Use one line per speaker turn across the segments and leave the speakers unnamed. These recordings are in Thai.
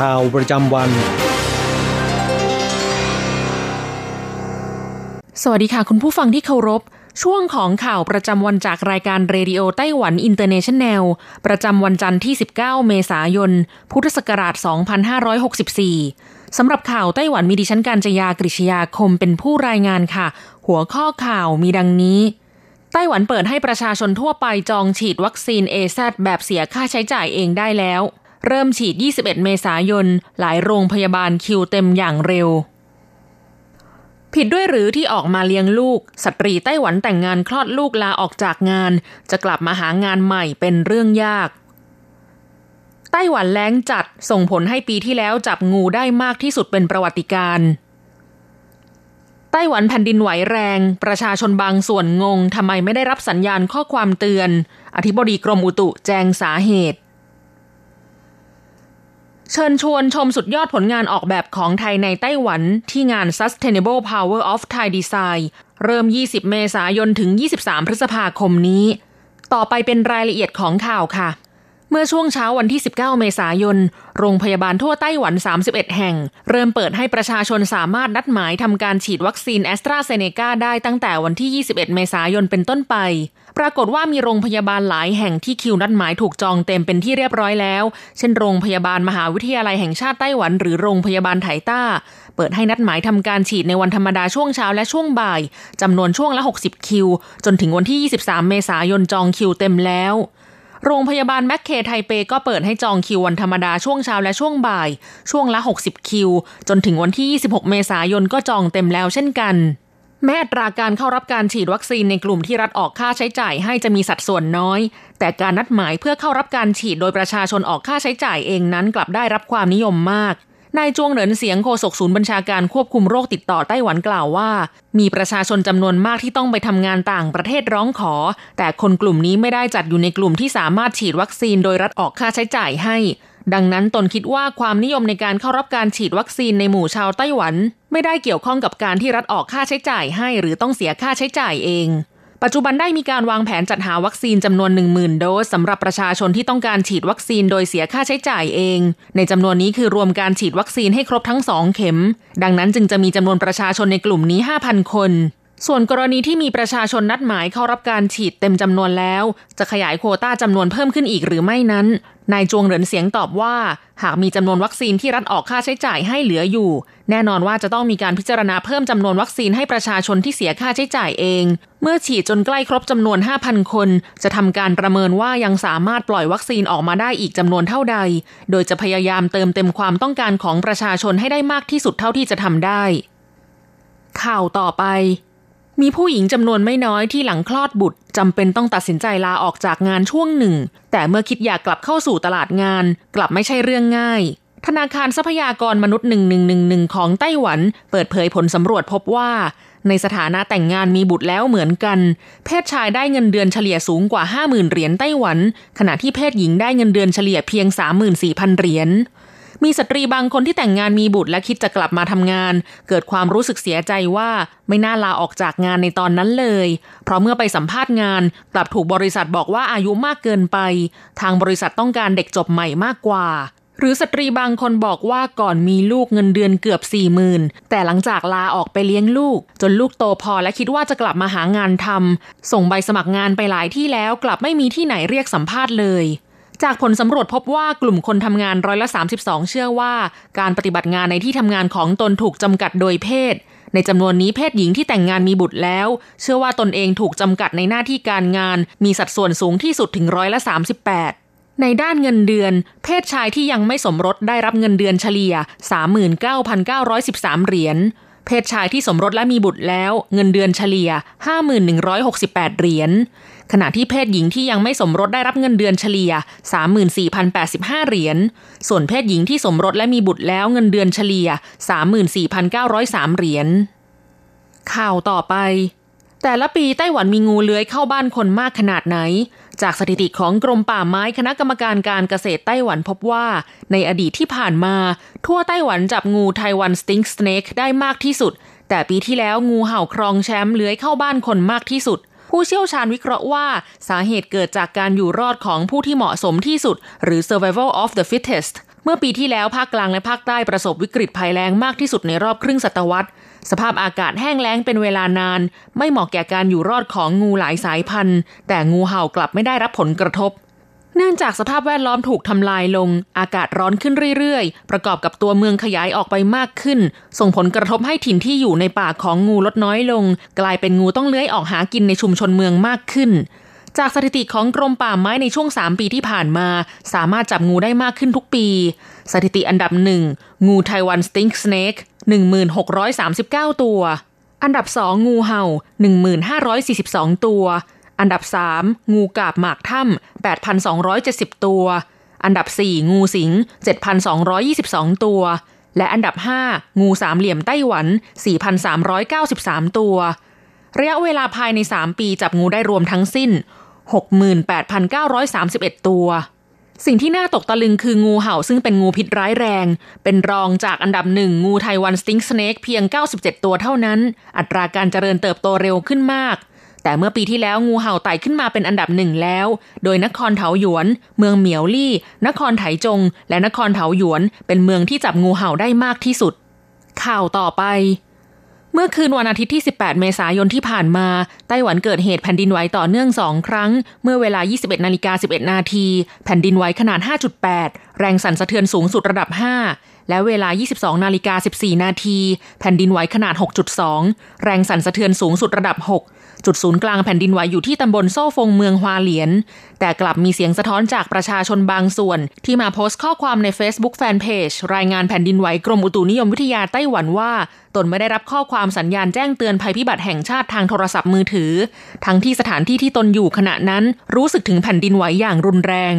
ข่าวประจำวัน
สวัสดีค่ะคุณผู้ฟังที่เคารพ ช่วงของข่าวประจำวันจากรายการ Radio Taiwan International ประจำวันจันทร์ที่ 19 เมษายน พุทธศักราช 2564 สำหรับข่าวไต้หวันมีดิฉันการจยากริชยาคมเป็นผู้รายงานค่ะ หัวข้อข่าวมีดังนี้ไต้หวันเปิดให้ประชาชนทั่วไปจองฉีดวัคซีน AZ แบบเสียค่าใช้จ่ายเองได้แล้ว เริ่มฉีด 21 เมษายน หลายโรงพยาบาลคิวเต็มอย่างเร็ว ผิดด้วยหรือที่ออกมาเลี้ยงลูก สตรีไต้หวันแต่งงานคลอดลูกลาออกจากงาน จะกลับมาหางานใหม่เป็นเรื่องยาก ไต้หวันแล้งจัดส่งผลให้ปีที่แล้วจับงูได้มากที่สุดเป็นประวัติการณ์ไต้หวันแผ่นดินไหวแรง ประชาชนบางส่วนงงทำไมไม่ได้รับสัญญาณข้อความเตือน อธิบดีกรมอุตุแจงสาเหตุ เชิญชวนชมสุดยอดผลงานออกแบบของไทยในไต้หวันที่งาน Sustainable Power of Thai Design เริ่ม 20 เมษายนถึง 23 พฤษภาคมนี้ ต่อไปเป็นรายละเอียดของข่าวค่ะ เมื่อช่วงเช้าวันที่ 19 เมษายน โรงพยาบาลทั่วไต้หวัน 31 แห่ง เริ่มเปิดให้ประชาชนสามารถนัดหมายทำการฉีดวัคซีนแอสตราเซเนกาได้ตั้งแต่วันที่ 21 เมษายนเป็นต้นไป ปรากฏว่ามีโรงพยาบาลหลายแห่งที่คิวนัดหมายถูกจองเต็มเป็นที่เรียบร้อยแล้ว เช่นโรงพยาบาลมหาวิทยาลัยแห่งชาติไต้หวัน หรือโรงพยาบาลไถต้า เปิดให้นัดหมายทำการฉีดในวันธรรมดาช่วงเช้าและช่วงบ่ายจำนวนช่วงละ 60 คิว จนถึงวันที่ 23 เมษายนจองคิวเต็มแล้วโรงพยาบาลแมคเคไทเปก็เปิดให้จองคิววันธรรมดาช่วงเช้าและช่วงบ่าย ช่วงละ 60 คิว จนถึงวันที่ 26 เมษายนก็จองเต็มแล้วเช่นกัน แม้อัตราการเข้ารับการฉีดวัคซีนในกลุ่มที่รัฐออกค่าใช้จ่ายให้จะมีสัดส่วนน้อย แต่การนัดหมายเพื่อเข้ารับการฉีดโดยประชาชนออกค่าใช้จ่ายเองนั้นกลับได้รับความนิยมมากนายจวงเหนินเสียงโฆษกศูนย์บัญชาการควบคุมโรคติดต่อไต้หวันกล่าวว่า มีประชาชนจำนวนมากที่ต้องไปทำงานต่างประเทศร้องขอ แต่คนกลุ่มนี้ไม่ได้จัดอยู่ในกลุ่มที่สามารถฉีดวัคซีนโดยรัฐออกค่าใช้จ่ายให้ ดังนั้นตนคิดว่าความนิยมในการเข้ารับการฉีดวัคซีนในหมู่ชาวไต้หวัน ไม่ได้เกี่ยวข้องกับการที่รัฐออกค่าใช้จ่ายให้หรือต้องเสียค่าใช้จ่ายเอง ปัจจุบันได้มีการวางแผนจัดหาวัคซีนจำนวน 10,000 โดสสำหรับประชาชนที่ต้องการฉีดวัคซีนโดยเสียค่าใช้จ่ายเอง ในจำนวนนี้คือรวมการฉีดวัคซีนให้ครบทั้ง 2 เข็ม ดังนั้นจึงจะมีจำนวนประชาชนในกลุ่มนี้ 5,000 คนส่วนกรณีที่มีประชาชนนัดหมายเข้ารับการฉีดเต็มจำนวนแล้ว จะขยายโควต้าจำนวนเพิ่มขึ้นอีกหรือไม่นั้น นายจวงเหรินเสียงตอบว่า หากมีจำนวนวัคซีนที่รัฐออกค่าใช้จ่ายให้เหลืออยู่ แน่นอนว่าจะต้องมีการพิจารณาเพิ่มจำนวนวัคซีนให้ประชาชนที่เสียค่าใช้จ่ายเอง เมื่อฉีดจนใกล้ครบจำนวน 5,000 คน จะทำการประเมินว่ายังสามารถปล่อยวัคซีนออกมาได้อีกจำนวนเท่าใด โดยจะพยายามเติมเต็มความต้องการของประชาชนให้ได้มากที่สุดเท่าที่จะทำได้ ข่าวต่อไป มีผู้หญิงจำนวนไม่น้อยที่หลังคลอดบุตรจำเป็นต้องตัดสินใจลาออกจากงานช่วงหนึ่ง แต่เมื่อคิดอยากกลับเข้าสู่ตลาดงาน กลับไม่ใช่เรื่องง่าย ธนาคารทรัพยากรมนุษย์ 1111 ของไต้หวัน เปิดเผยผลสำรวจพบว่า ในสถานะแต่งงานมีบุตรแล้วเหมือนกัน เพศชายได้เงินเดือนเฉลี่ยสูงกว่า 50,000 เหรียญไต้หวัน ขณะที่เพศหญิงได้เงินเดือนเฉลี่ยเพียง 34,000 เหรียญ มีสตรีบางคนที่แต่งงานมีบุตรและคิดจะกลับมาทำงาน เกิดความรู้สึกเสียใจว่าไม่น่าลาออกจากงานในตอนนั้นเลย เพราะเมื่อไปสัมภาษณ์งาน กลับถูกบริษัทบอกว่าอายุมากเกินไป ทางบริษัทต้องการเด็กจบใหม่มากกว่าหรือสตรีบางคนบอกว่าก่อนมีลูกเงินเดือนเกือบสี่หมื่นแต่หลังจากลาออกไปเลี้ยงลูก จนลูกโตพอและคิดว่าจะกลับมาหางานทำส่งใบสมัครงานไปหลายที่แล้วกลับไม่มีที่ไหนเรียกสัมภาษณ์เลย จากผลสำรวจพบว่ากลุ่มคนทำงานร้อยละ 32 เชื่อว่าการปฏิบัติงานในที่ทำงานของตนถูกจำกัดโดยเพศ ในจำนวนนี้เพศหญิงที่แต่งงานมีบุตรแล้ว เชื่อว่าตนเองถูกจำกัดในหน้าที่การงาน มีสัดส่วนสูงที่สุดถึงร้อยละ 38ในด้านเงินเดือน เพศชายที่ยังไม่สมรสได้รับเงินเดือนเฉลี่ย 39,913 เหรียญ เพศชายที่สมรสและมีบุตรแล้ว เงินเดือนเฉลี่ย 5168 เหรียญ ขณะที่เพศหญิงที่ยังไม่สมรสได้รับเงินเดือนเฉลี่ย 34,085 เหรียญ ส่วนเพศหญิงที่สมรสและมีบุตรแล้วเงินเดือนเฉลี่ย 34,903 เหรียญ ข่าวต่อไป แต่ละปีไต้หวันมีงูเลื้อยเข้าบ้านคนมากขนาดไหน จากสถิติของกรมป่าไม้คณะกรรมการการเกษตรไต้หวันพบว่า ในอดีตที่ผ่านมา ทั่วไต้หวันจับงูไต้หวันสติงสเนกได้มากที่สุด แต่ปีที่แล้วงูเห่าครองแชมป์เลื้อยเข้าบ้านคนมากที่สุด ผู้เชี่ยวชาญวิเคราะห์ว่า สาเหตุเกิดจากการอยู่รอดของผู้ที่เหมาะสมที่สุด หรือ survival of the fittest เมื่อปีที่แล้วภาคกลางและภาคใต้ประสบวิกฤตภัยแรงมากที่สุดในรอบครึ่งศตวรรษ สภาพอากาศแห้งแล้งเป็นเวลานาน ไม่เหมาะแก่การอยู่รอดของงูหลายสายพันธุ์ แต่งูเห่ากลับไม่ได้รับผลกระทบ เนื่องจากสภาพแวดล้อมถูกทำลายลง อากาศร้อนขึ้นเรื่อยๆ ประกอบกับตัวเมืองขยายออกไปมากขึ้น ส่งผลกระทบให้ถิ่นที่อยู่ในป่าของงูลดน้อยลง กลายเป็นงูต้องเลื้อยออกหากินในชุมชนเมืองมากขึ้น จากสถิติของกรมป่าไม้ในช่วง 3 ปีที่ผ่านมา สามารถจับงูได้มากขึ้นทุกปี สถิติอันดับหนึ่งงูไต้หวันสติงสเนก1639 ตัว อันดับ 2 งูเห่า 1542 ตัว อันดับ 3 งูกาบหมากถ้ำ8,270 ตัว อันดับ 4 งูสิง 7,222 ตัว และอันดับ 5 งูสามเหลี่ยมไต้หวัน 4,393 ตัว ระยะเวลาภายใน 3 ปีจับงูได้รวมทั้งสิ้น 68,931 ตัว สิ่งที่น่าตกตะลึงคืองูเห่าซึ่งเป็นงูพิษร้ายแรง เป็นรองจากอันดับหนึ่งงูไทวันสติงสเนกเพียง 97 ตัวเท่านั้น อัตราการเจริญเติบโตเร็วขึ้นมาก แต่เมื่อปีที่แล้วงูเห่าไต่ขึ้นมาเป็นอันดับหนึ่งแล้ว โดยนครเถาหยวน เมืองเหมียวลี่ นครไถจง และนครเถาหยวนเป็นเมืองที่จับงูเห่าได้มากที่สุด ข่าวต่อไป เมื่อคืนวันอาทิตย์ที่ 18 เมษายนที่ผ่านมา ไต้หวันเกิดเหตุแผ่นดินไหวต่อเนื่องสองครั้ง เมื่อเวลา 21นาฬิกา11 นาที แผ่นดินไหวขนาด 5.8 แรงสั่นสะเทือนสูงสุดระดับ 5 และเวลา 22 นาฬิกา 14 นาที แผ่นดินไหวขนาด 6.2 แรงสั่นสะเทือนสูงสุดระดับ 6 จุดศูนย์กลางแผ่นดินไหวอยู่ที่ตำบลโซ่ฟงเมืองฮวาเหลียน แต่กลับมีเสียงสะท้อนจากประชาชนบางส่วน ที่มาโพสต์ข้อความใน Facebook Fanpage รายงานแผ่นดินไหวกรมอุตุนิยมวิทยาไต้หวันว่า ตนไม่ได้รับข้อความสัญญาณแจ้งเตือนภัยพิบัติแห่งชาติทางโทรศัพท์มือถือ ทั้งที่สถานที่ที่ตนอยู่ขณะนั้น รู้สึกถึงแผ่นดินไหวอย่างรุนแรง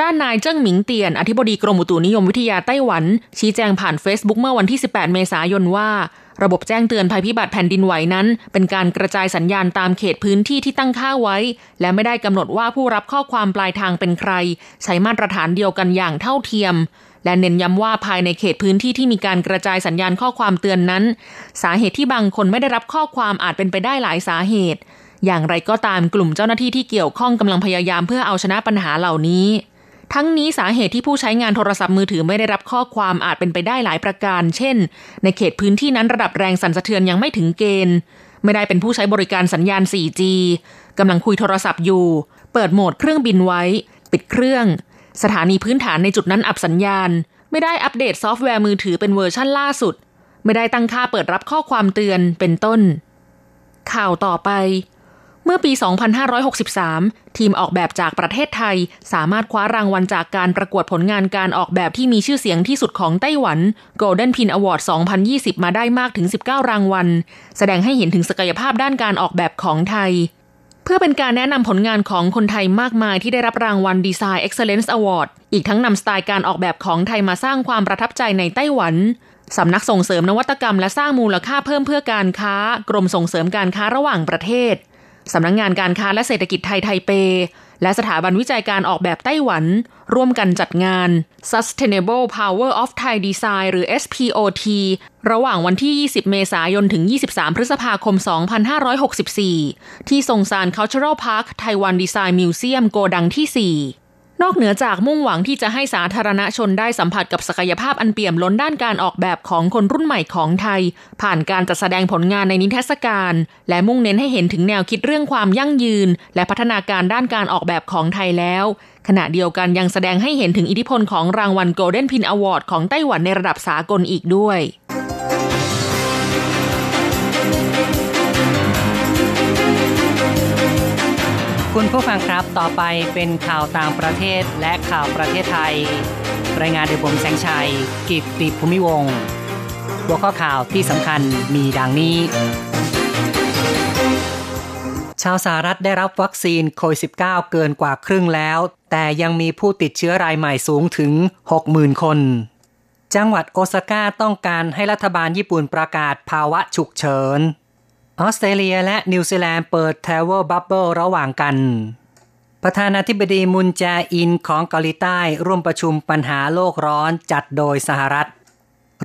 ด้านนายเจิ้งหมิงเตียน อธิบดีกรมอุตุนิยมวิทยาไต้หวัน ชี้แจงผ่าน Facebook เมื่อวันที่ 18 เมษายนว่า ระบบแจ้งเตือนภัยพิบัติแผ่นดินไหวนั้น เป็นการกระจายสัญญาณตามเขตพื้นที่ที่ตั้งค่าไว้ และไม่ได้กำหนดว่าผู้รับข้อความปลายทางเป็นใคร ใช้มาตรฐานเดียวกันอย่างเท่าเทียม และเน้นย้ำว่าภายในเขตพื้นที่ที่มีการกระจายสัญญาณข้อความเตือนนั้น สาเหตุที่บางคนไม่ได้รับข้อความอาจเป็นไปได้หลายสาเหตุ อย่างไรก็ตามกลุ่มเจ้าหน้าที่ที่เกี่ยวข้องกำลังพยายามเพื่อเอาชนะปัญหาเหล่านี้ ทั้งนี้สาเหตุที่ผู้ใช้งานโทรศัพท์มือถือไม่ได้รับข้อความอาจเป็นไปได้หลายประการ เช่น ในเขตพื้นที่นั้นระดับแรงสั่นสะเทือนยังไม่ถึงเกณฑ์ ไม่ได้เป็นผู้ใช้บริการสัญญาณ 4G กำลังคุยโทรศัพท์อยู่ เปิดโหมดเครื่องบินไว้ ปิดเครื่อง สถานีพื้นฐานในจุดนั้นอับสัญญาณ ไม่ได้อัปเดตซอฟต์แวร์มือถือเป็นเวอร์ชั่นล่าสุด ไม่ได้ตั้งค่าเปิดรับข้อความเตือนเป็นต้น ข่าวต่อไป เมื่อปี 2563 ทีมออกแบบจากประเทศไทย สามารถคว้ารางวัลจากการประกวดผลงานการออกแบบที่มีชื่อเสียงที่สุดของไต้หวัน Golden Pin Award 2020 มาได้มากถึง 19 รางวัล แสดงให้เห็นถึงศักยภาพด้านการออกแบบของไทย เพื่อเป็นการแนะนำผลงานของคนไทยมากมายที่ได้รับรางวัล Design Excellence Award อีกทั้งนำสไตล์การออกแบบของไทยมาสร้างความประทับใจในไต้หวันสำนักส่งเสริมนวัตกรรมและสร้างมูลค่าเพิ่มเพื่อการค้า กรมส่งเสริมการค้าระหว่างประเทศ สำนักงงานการค้าและเศรษฐกิจไทยไทเป และสถาบันวิจัยการออกแบบไต้หวัน ร่วมกันจัดงาน Sustainable Power of Thai Design หรือ SPOT ระหว่างวันที่ 20 เมษายน ถึง 23 พฤษภาคม 2564 ที่ทรงซาน Cultural Park Taiwan Design Museum โกดังที่ 4 นอกเหนือจากมุ่งหวังที่จะให้สาธารณชนได้สัมผัสกับศักยภาพอันเปี่ยมล้นด้านการออกแบบของคนรุ่นใหม่ของไทย ผ่านการจัดแสดงผลงานในนิทรรศการ และมุ่งเน้นให้เห็นถึงแนวคิดเรื่องความยั่งยืน และพัฒนาการด้านการออกแบบของไทยแล้ว ขณะเดียวกันยังแสดงให้เห็นถึงอิทธิพลของรางวัล Golden Pin Award ของไต้หวันในระดับสากลอีกด้วย
คุณผู้ฟังครับต่อไปเป็นข่าวต่างประเทศและข่าวประเทศไทย รายงานโดยผมแสงชัย กิตติภูมิวงหัวข้อข่าวที่สำคัญมีดังนี้ ชาวสหรัฐได้รับวัคซีนโควิด -19 เกินกว่าครึ่งแล้ว แต่ยังมีผู้ติดเชื้อรายใหม่สูงถึง 60,000 คน จังหวัดโอซาก้าต้องการให้รัฐบาลญี่ปุ่นประกาศภาวะฉุกเฉิน ออสเตรเลียและนิวซีแลนด์เปิด Travel Bubble ระหว่างกัน ประธานาธิบดีมุนแจอินของเกาหลีใต้ร่วมประชุมปัญหาโลกร้อนจัดโดยสหรัฐ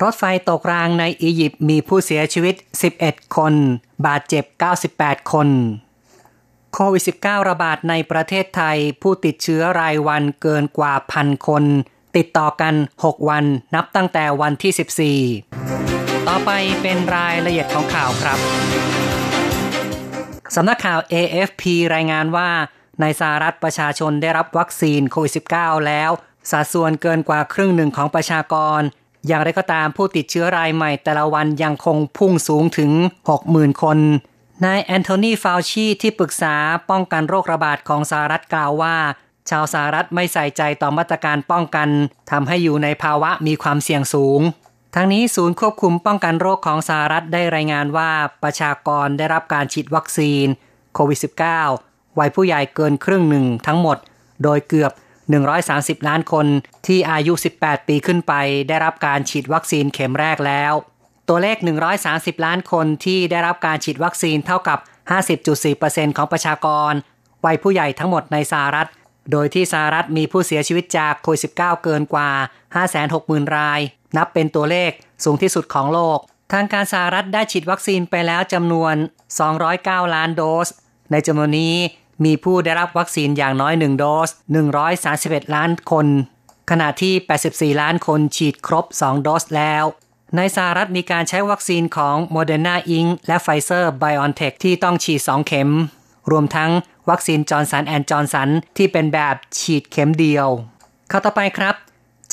รถไฟตกรางในอียิปต์มีผู้เสียชีวิต 11 คน บาดเจ็บ 98 คนโควิด -19 ระบาดในประเทศไทยผู้ติดเชื้อรายวันเกินกว่าพันคน ติดต่อกัน 6 วันนับตั้งแต่วันที่ 14 ต่อไปเป็นรายละเอียดของข่าวครับสำนักข่าว AFP รายงานว่า ในสหรัฐประชาชนได้รับวัคซีนโควิด -19 แล้ว สัดส่วนเกินกว่าครึ่งหนึ่งของประชากร อย่างไรก็ตามผู้ติดเชื้อรายใหม่แต่ละวันยังคงพุ่งสูงถึง 60,000 คน นายแอนโทนีฟาวชีที่ปรึกษาป้องกันโรคระบาดของสหรัฐกล่าวว่า ชาวสหรัฐไม่ใส่ใจต่อมาตรการป้องกันทำให้อยู่ในภาวะมีความเสี่ยงสูง ทั้งนี้ศูนย์ควบคุมป้องกันโรคของสหรัฐได้รายงานว่าประชากรได้รับการฉีดวัคซีนโควิด -19 วัยผู้ใหญ่เกินครึ่งหนึ่งทั้งหมด โดยเกือบ 130 ล้านคนที่อายุ 18 ปีขึ้นไป ได้รับการฉีดวัคซีนเข็มแรกแล้ว ตัวเลข 130 ล้านคนที่ได้รับการฉีดวัคซีนเท่ากับ 50.4%ของประชากร วัยผู้ใหญ่ทั้งหมดในสหรัฐ โดยที่สหรัฐมีผู้เสียชีวิตจากโควิด -19 เกินกว่า 560,000 ราย นับเป็นตัวเลขสูงที่สุดของโลก ทางการสหรัฐได้ฉีดวัคซีนไปแล้วจำนวน 209 ล้านโดส ในจำนวนนี้มีผู้ได้รับวัคซีนอย่างน้อย 1 โดส 131 ล้านคน ขณะที่ 84 ล้านคนฉีดครบ 2 โดสแล้ว ในสหรัฐมีการใช้วัคซีนของ Moderna Inc. และ Pfizer BioNTech ที่ต้องฉีด 2 เข็ม รวมทั้งวัคซีนจอห์นสันแอนด์จอห์นสันที่เป็นแบบฉีดเข็มเดียว ข่าวต่อไปครับ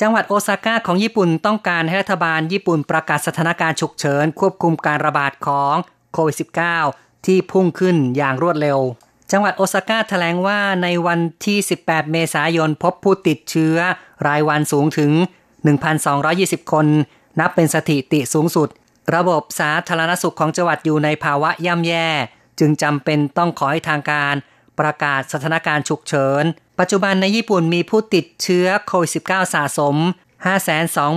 จังหวัดโอซาก้าของญี่ปุ่นต้องการให้รัฐบาลญี่ปุ่นประกาศสถานการณ์ฉุกเฉิน ควบคุมการระบาดของโควิด -19 ที่พุ่งขึ้นอย่างรวดเร็ว จังหวัดโอซาก้าแถลงว่าในวันที่ 18 เมษายนพบผู้ติดเชื้อ รายวันสูงถึง 1,220 คน นับเป็นสถิติสูงสุด ระบบสาธารณสุขของจังหวัดอยู่ในภาวะย่ำแย่ จึงจำเป็นต้องขอให้ทางการประกาศสถานการณ์ฉุกเฉิน ปัจจุบันในญี่ปุ่นมีผู้ติดเชื้อโควิด -19 สะสม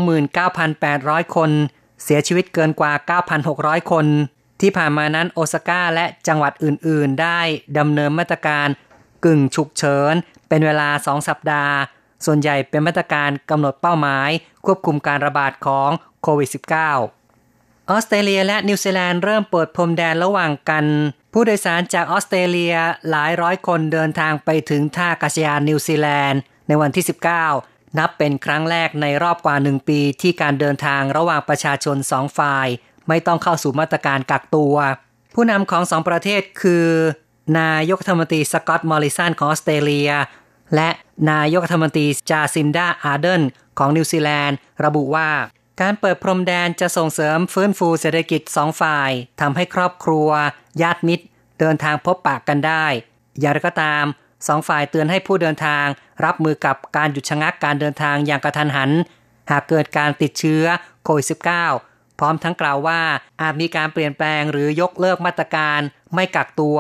529,800 คน เสียชีวิตเกินกว่า 9,600 คน ที่ผ่านมานั้นโอซาก้าและจังหวัดอื่น ๆ ได้ดำเนินมาตรการกึ่งฉุกเฉิน เป็นเวลา 2 สัปดาห์ ส่วนใหญ่เป็นมาตรการกำหนดเป้าหมาย ควบคุมการระบาดของโควิด -19 ออสเตรเลียและนิวซีแลนด์เริ่มเปิดพรมแดนระหว่างกัน ผู้โดยสารจากออสเตรเลียหลายร้อยคนเดินทางไปถึงท่ากาศยานนิวซีแลนด์ในวันที่ 19 นับเป็นครั้งแรกในรอบกว่าหนึ่งปีที่การเดินทางระหว่างประชาชนสองฝ่าย ไม่ต้องเข้าสู่มาตรการกักตัว ผู้นำของสองประเทศคือ นายกรัฐมนตรีสกอตต์มอร์ริสันของออสเตรเลีย และนายกรัฐมนตรีจาซินดาอาร์เดิร์นของนิวซีแลนด์ระบุว่า การเปิดพรมแดนจะส่งเสริมฟื้นฟูเศรษฐกิจสองฝ่ายทำให้ครอบครัว ญาติมิตร เดินทางพบปะกันได้ อย่างไรก็ตามสองฝ่ายเตือนให้ผู้เดินทาง รับมือกับการหยุดชะงักการเดินทางอย่างกระทันหัน หากเกิดการติดเชื้อโควิด -19 พร้อมทั้งกล่าวว่าอาจมีการเปลี่ยนแปลงหรือยกเลิกมาตรการ ไม่กักตัว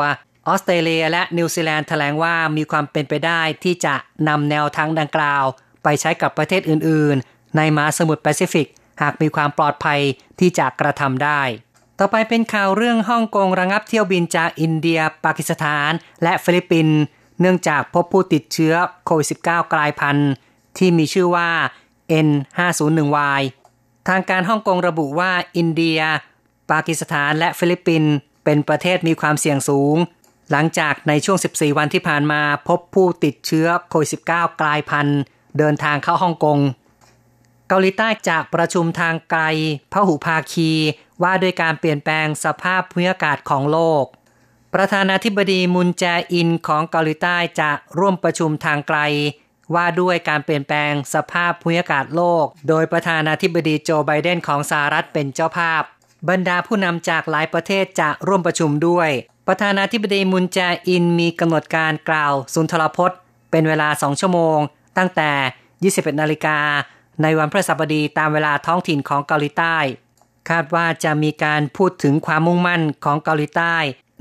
ออสเตรเลียและนิวซีแลนด์แถลงว่ามีความเป็นไปได้ที่จะนำแนวทางดังกล่าว ไปใช้กับประเทศอื่น ๆ ในมหาสมุทรแปซิฟิก หากมีความปลอดภัยที่จะกระทำได้ ต่อไปเป็นข่าวเรื่องฮ่องกงระงับเที่ยวบินจากอินเดีย ปากีสถาน และฟิลิปปินส์เนื่องจากพบผู้ติดเชื้อโควิด -19 กลายพันธุ์ที่มีชื่อว่า N501Y ทางการฮ่องกงระบุว่าอินเดีย ปากีสถานและฟิลิปปินส์เป็นประเทศมีความเสี่ยงสูง หลังจากในช่วง 14 วันที่ผ่านมาพบผู้ติดเชื้อโควิด -19 กลายพันธุ์เดินทางเข้าฮ่องกง เกาหลีใต้จากประชุมทางไกลพหุภาคี ว่าด้วยการเปลี่ยนแปลงสภาพภูมิอากาศของโลก ประธานาธิบดีมุนแจอินของเกาหลีใต้จะร่วมประชุมทางไกล ว่าด้วยการเปลี่ยนแปลงสภาพภูมิอากาศโลก โดยประธานาธิบดีโจไบเดนของสหรัฐเป็นเจ้าภาพ บรรดาผู้นำจากหลายประเทศจะร่วมประชุมด้วย ประธานาธิบดีมุนแจอินมีกำหนดการกล่าวสุนทรพจน์ เป็นเวลาสองชั่วโมง ตั้งแต่ 21นาฬิกา ในวันพฤหัสบดีตามเวลาท้องถิ่นของเกาหลีใต้ คาดว่าจะมีการพูดถึงความมุ่งมั่นของเกาหลีใต้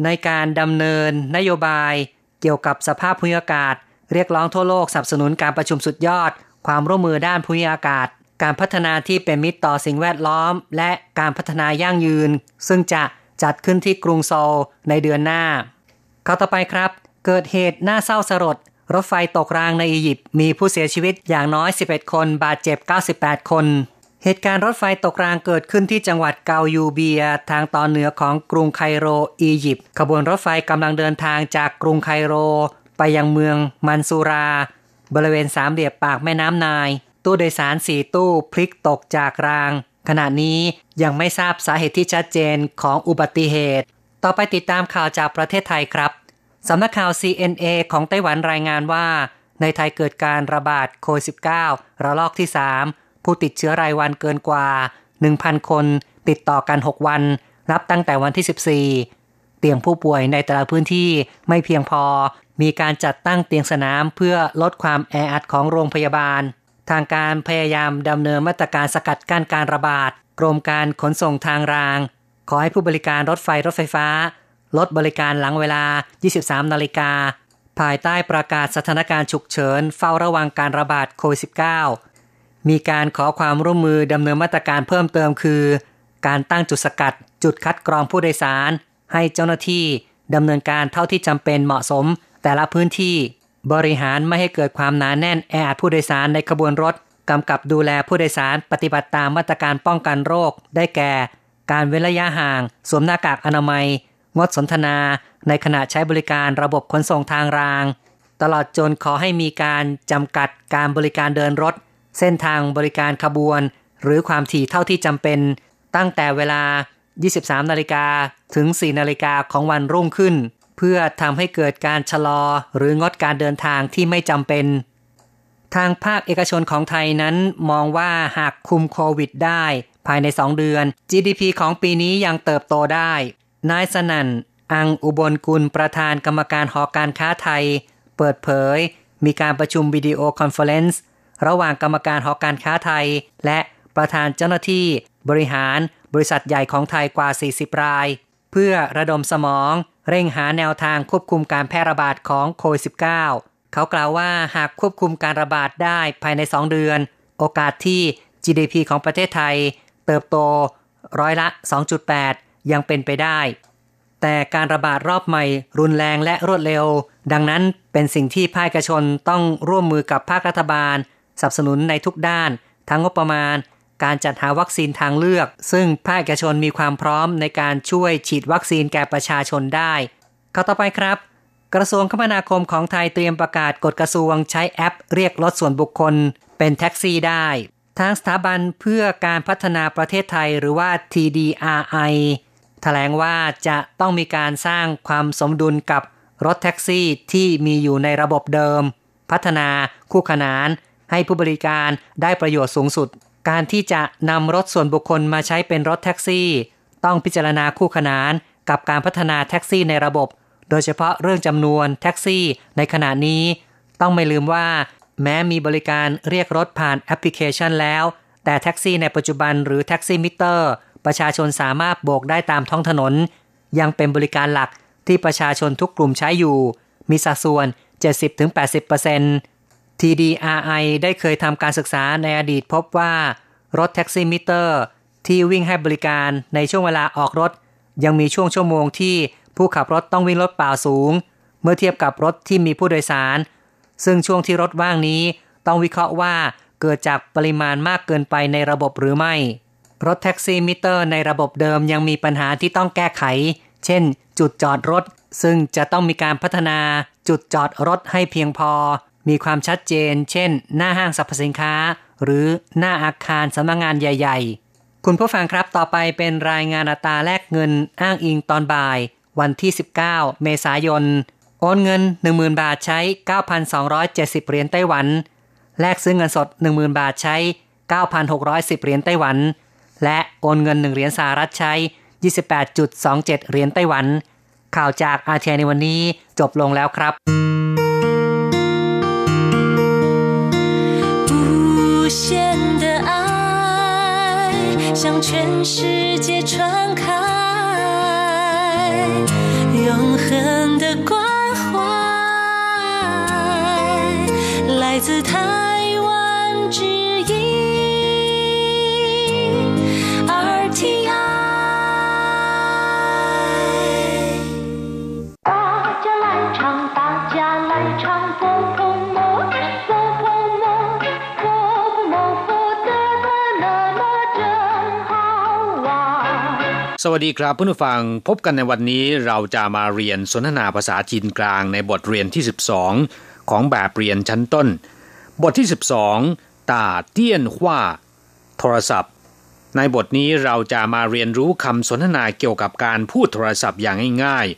ในการดำเนินนโยบายเกี่ยวกับสภาพภูมิอากาศ เรียกร้องทั่วโลกสนับสนุนการประชุมสุดยอด ความร่วมมือด้านภูมิอากาศ การพัฒนาที่เป็นมิตรต่อสิ่งแวดล้อม และการพัฒนายั่งยืน ซึ่งจะจัดขึ้นที่กรุงโซลในเดือนหน้าข้าต่อไปครับ เกิดเหตุน่าเศร้าสลด รถไฟตกรางในอียิปต์มีผู้เสียชีวิตอย่างน้อย 11 คน บาดเจ็บ 98 คน เหตุการณ์รถไฟตกรางเกิดขึ้นที่จังหวัดเกายูเบีย ทางตอนเหนือของกรุงไคโร อียิปต์ ขบวนรถไฟกำลังเดินทางจากกรุงไคโร ไปยังเมืองมันซูรา บริเวณสามเหลี่ยมปากแม่น้ำนาย ตู้โดยสารสี่ตู้พลิกตกจากราง ขณะนี้ยังไม่ทราบสาเหตุที่ชัดเจนของอุบัติเหตุ ต่อไปติดตามข่าวจากประเทศไทยครับ สำนักข่าว CNA ของไต้หวันรายงานว่า ในไทยเกิดการระบาดโควิด -19 ระลอกที่ 3 ผู้ติดเชื้อรายวันเกินกว่า 1,000 คนติดต่อกัน 6 วัน นับตั้งแต่วันที่ 14 เตียงผู้ป่วยในแต่ละพื้นที่ไม่เพียงพอ มีการจัดตั้งเตียงสนามเพื่อลดความแออัดของโรงพยาบาล ทางการพยายามดำเนินมาตรการสกัดกั้นการระบาด กรมการขนส่งทางราง ขอให้ผู้บริการรถไฟรถไฟฟ้า ลดบริการหลังเวลา 23 นาฬิกา ภายใต้ประกาศสถานการณ์ฉุกเฉิน เฝ้าระวังการระบาดโควิด -19 มีการขอความร่วมมือดำเนินมาตรการเพิ่มเติมคือ การตั้งจุดสกัด จุดคัดกรองผู้โดยสาร ให้เจ้าหน้าที่ดำเนินการเท่าที่จำเป็นเหมาะสม แต่ละพื้นที่ บริหารไม่ให้เกิดความหนาแน่นแออัดผู้โดยสารในขบวนรถกำกับดูแลผู้โดยสารปฏิบัติตามมาตรการป้องกันโรค ได้แก่ การเว้นระยะห่าง สวมหน้ากากอนามัย งดสนทนาในขณะใช้บริการระบบขนส่งทางราง ตลอดจนขอให้มีการจำกัดการบริการเดินรถ เส้นทางบริการขบวน หรือความถี่เท่าที่จำเป็น ตั้งแต่เวลา 23 นาฬิกาถึง 4 นาฬิกาของวันรุ่งขึ้น เพื่อทำให้เกิดการชะลอหรืองดการเดินทางที่ไม่จำเป็น ทางภาคเอกชนของไทยนั้นมองว่าหากคุมโควิดได้ ภายใน 2 เดือน GDP ของปีนี้ยังเติบโตได้ นายสนั่น อังอุบลกุลประธานกรรมการหอการค้าไทย เปิดเผย มีการประชุม video conference ระหว่างกรรมการหอการค้าไทย และประธานเจ้าหน้าที่ บริหารบริษัทใหญ่ของไทยกว่า 40 ราย เพื่อระดมสมอง เร่งหาแนวทางควบคุมการแพร่ระบาดของโควิด -19 เขากล่าวว่าหากควบคุมการระบาดได้ภายใน 2 เดือน โอกาสที่ GDP ของประเทศไทย เติบโตร้อยละ 2.8 ยังเป็นไปได้ แต่การระบาดรอบใหม่รุนแรงและรวดเร็ว ดังนั้นเป็นสิ่งที่ภาคเอกชนต้องร่วมมือกับภาครัฐบาลสนับสนุนในทุกด้าน ทั้งงบประมาณ การจัดหาวัคซีนทางเลือก ซึ่งภาคเอกชนมีความพร้อมในการช่วยฉีดวัคซีนแก่ประชาชนได้ข้าต่อไปครับ กระทรวงคมนาคมของไทยเตรียมประกาศกฎกระทรวงใช้แอปเรียกรถส่วนบุคคล เป็นแท็กซี่ได้ ทางสถาบันเพื่อการพัฒนาประเทศไทยหรือว่า TDRI ถลงว่าจะต้องมีการสร้างความสมดุลกับรถแท็กซี่ที่มีอยู่ในระบบเดิม พัฒนาคู่ขนานให้ผู้บริการได้ประโยชน์สูงสุด การที่จะนำรถส่วนบุคคลมาใช้เป็นรถแท็กซี่ ต้องพิจารณาคู่ขนานกับการพัฒนาแท็กซี่ในระบบ โดยเฉพาะเรื่องจำนวนแท็กซี่ในขณะนี้ ต้องไม่ลืมว่า แม้มีบริการเรียกรถผ่านแอปพลิเคชันแล้ว แต่แท็กซี่ในปัจจุบันหรือแท็กซี่มิเตอร์ ประชาชนสามารถโบกได้ตามท้องถนน ยังเป็นบริการหลักที่ประชาชนทุกกลุ่มใช้อยู่ มีสัดส่วน 70-80% TDRI ได้เคยทำการศึกษาในอดีตพบว่า รถแท็กซี่มิเตอร์ ที่วิ่งให้บริการในช่วงเวลาออกรถ ยังมีช่วงชั่วโมงที่ผู้ขับรถต้องวิ่งรถเปล่าสูง เมื่อเทียบกับรถที่มีผู้โดยสาร ซึ่งช่วงที่รถว่างนี้ ต้องวิเคราะห์ว่าเกิดจากปริมาณมากเกินไปในระบบหรือไม่ รถแท็กซี่มิเตอร์ในระบบเดิมยังมีปัญหาที่ต้องแก้ไข เช่น จุดจอดรถ ซึ่งจะต้องมีการพัฒนาจุดจอดรถให้เพียงพอ มีความชัดเจน เช่น หน้าห้างสรรพสินค้า หรือหน้าอาคารสำนักงงานใหญ่ ๆ คุณผู้ฟังครับต่อไปเป็นรายงานอัตราแลกเงินอ้างอิงตอนบ่าย วันที่ 19 เมษายน โอนเงิน 10,000 บาทใช้ 9,270 เหรียญไต้หวัน แลกซื้อเงินสด 10,000 บาทใช้ 9,610 เหรียญไต้หวัน และโอนเงิน 1 เหรียญสหรัฐใช้ 28.27 เหรียญไต้หวัน ข่าวจากอาเทียในวันนี้จบลงแล้วครับ
无限的爱向全世界传开，永恒的关怀来自台湾之 唱，大家来唱，佛婆摩，佛婆摩，佛婆摩，佛得的那么真好玩。
สวัสดีครับเพื่อนผู้ฟังพบกันในวันนี้เราจะมาเรียนสนทนาภาษาจีนกลางในบทเรียนที่ 12 ของแบบเรียนชั้นต้น บทที่ 12ตาเตี้ยนหว่า โทรศัพท์ ในบทนี้เราจะมาเรียนรู้คำสนทนาเกี่ยวกับการพูดโทรศัพท์อย่างง่ายๆ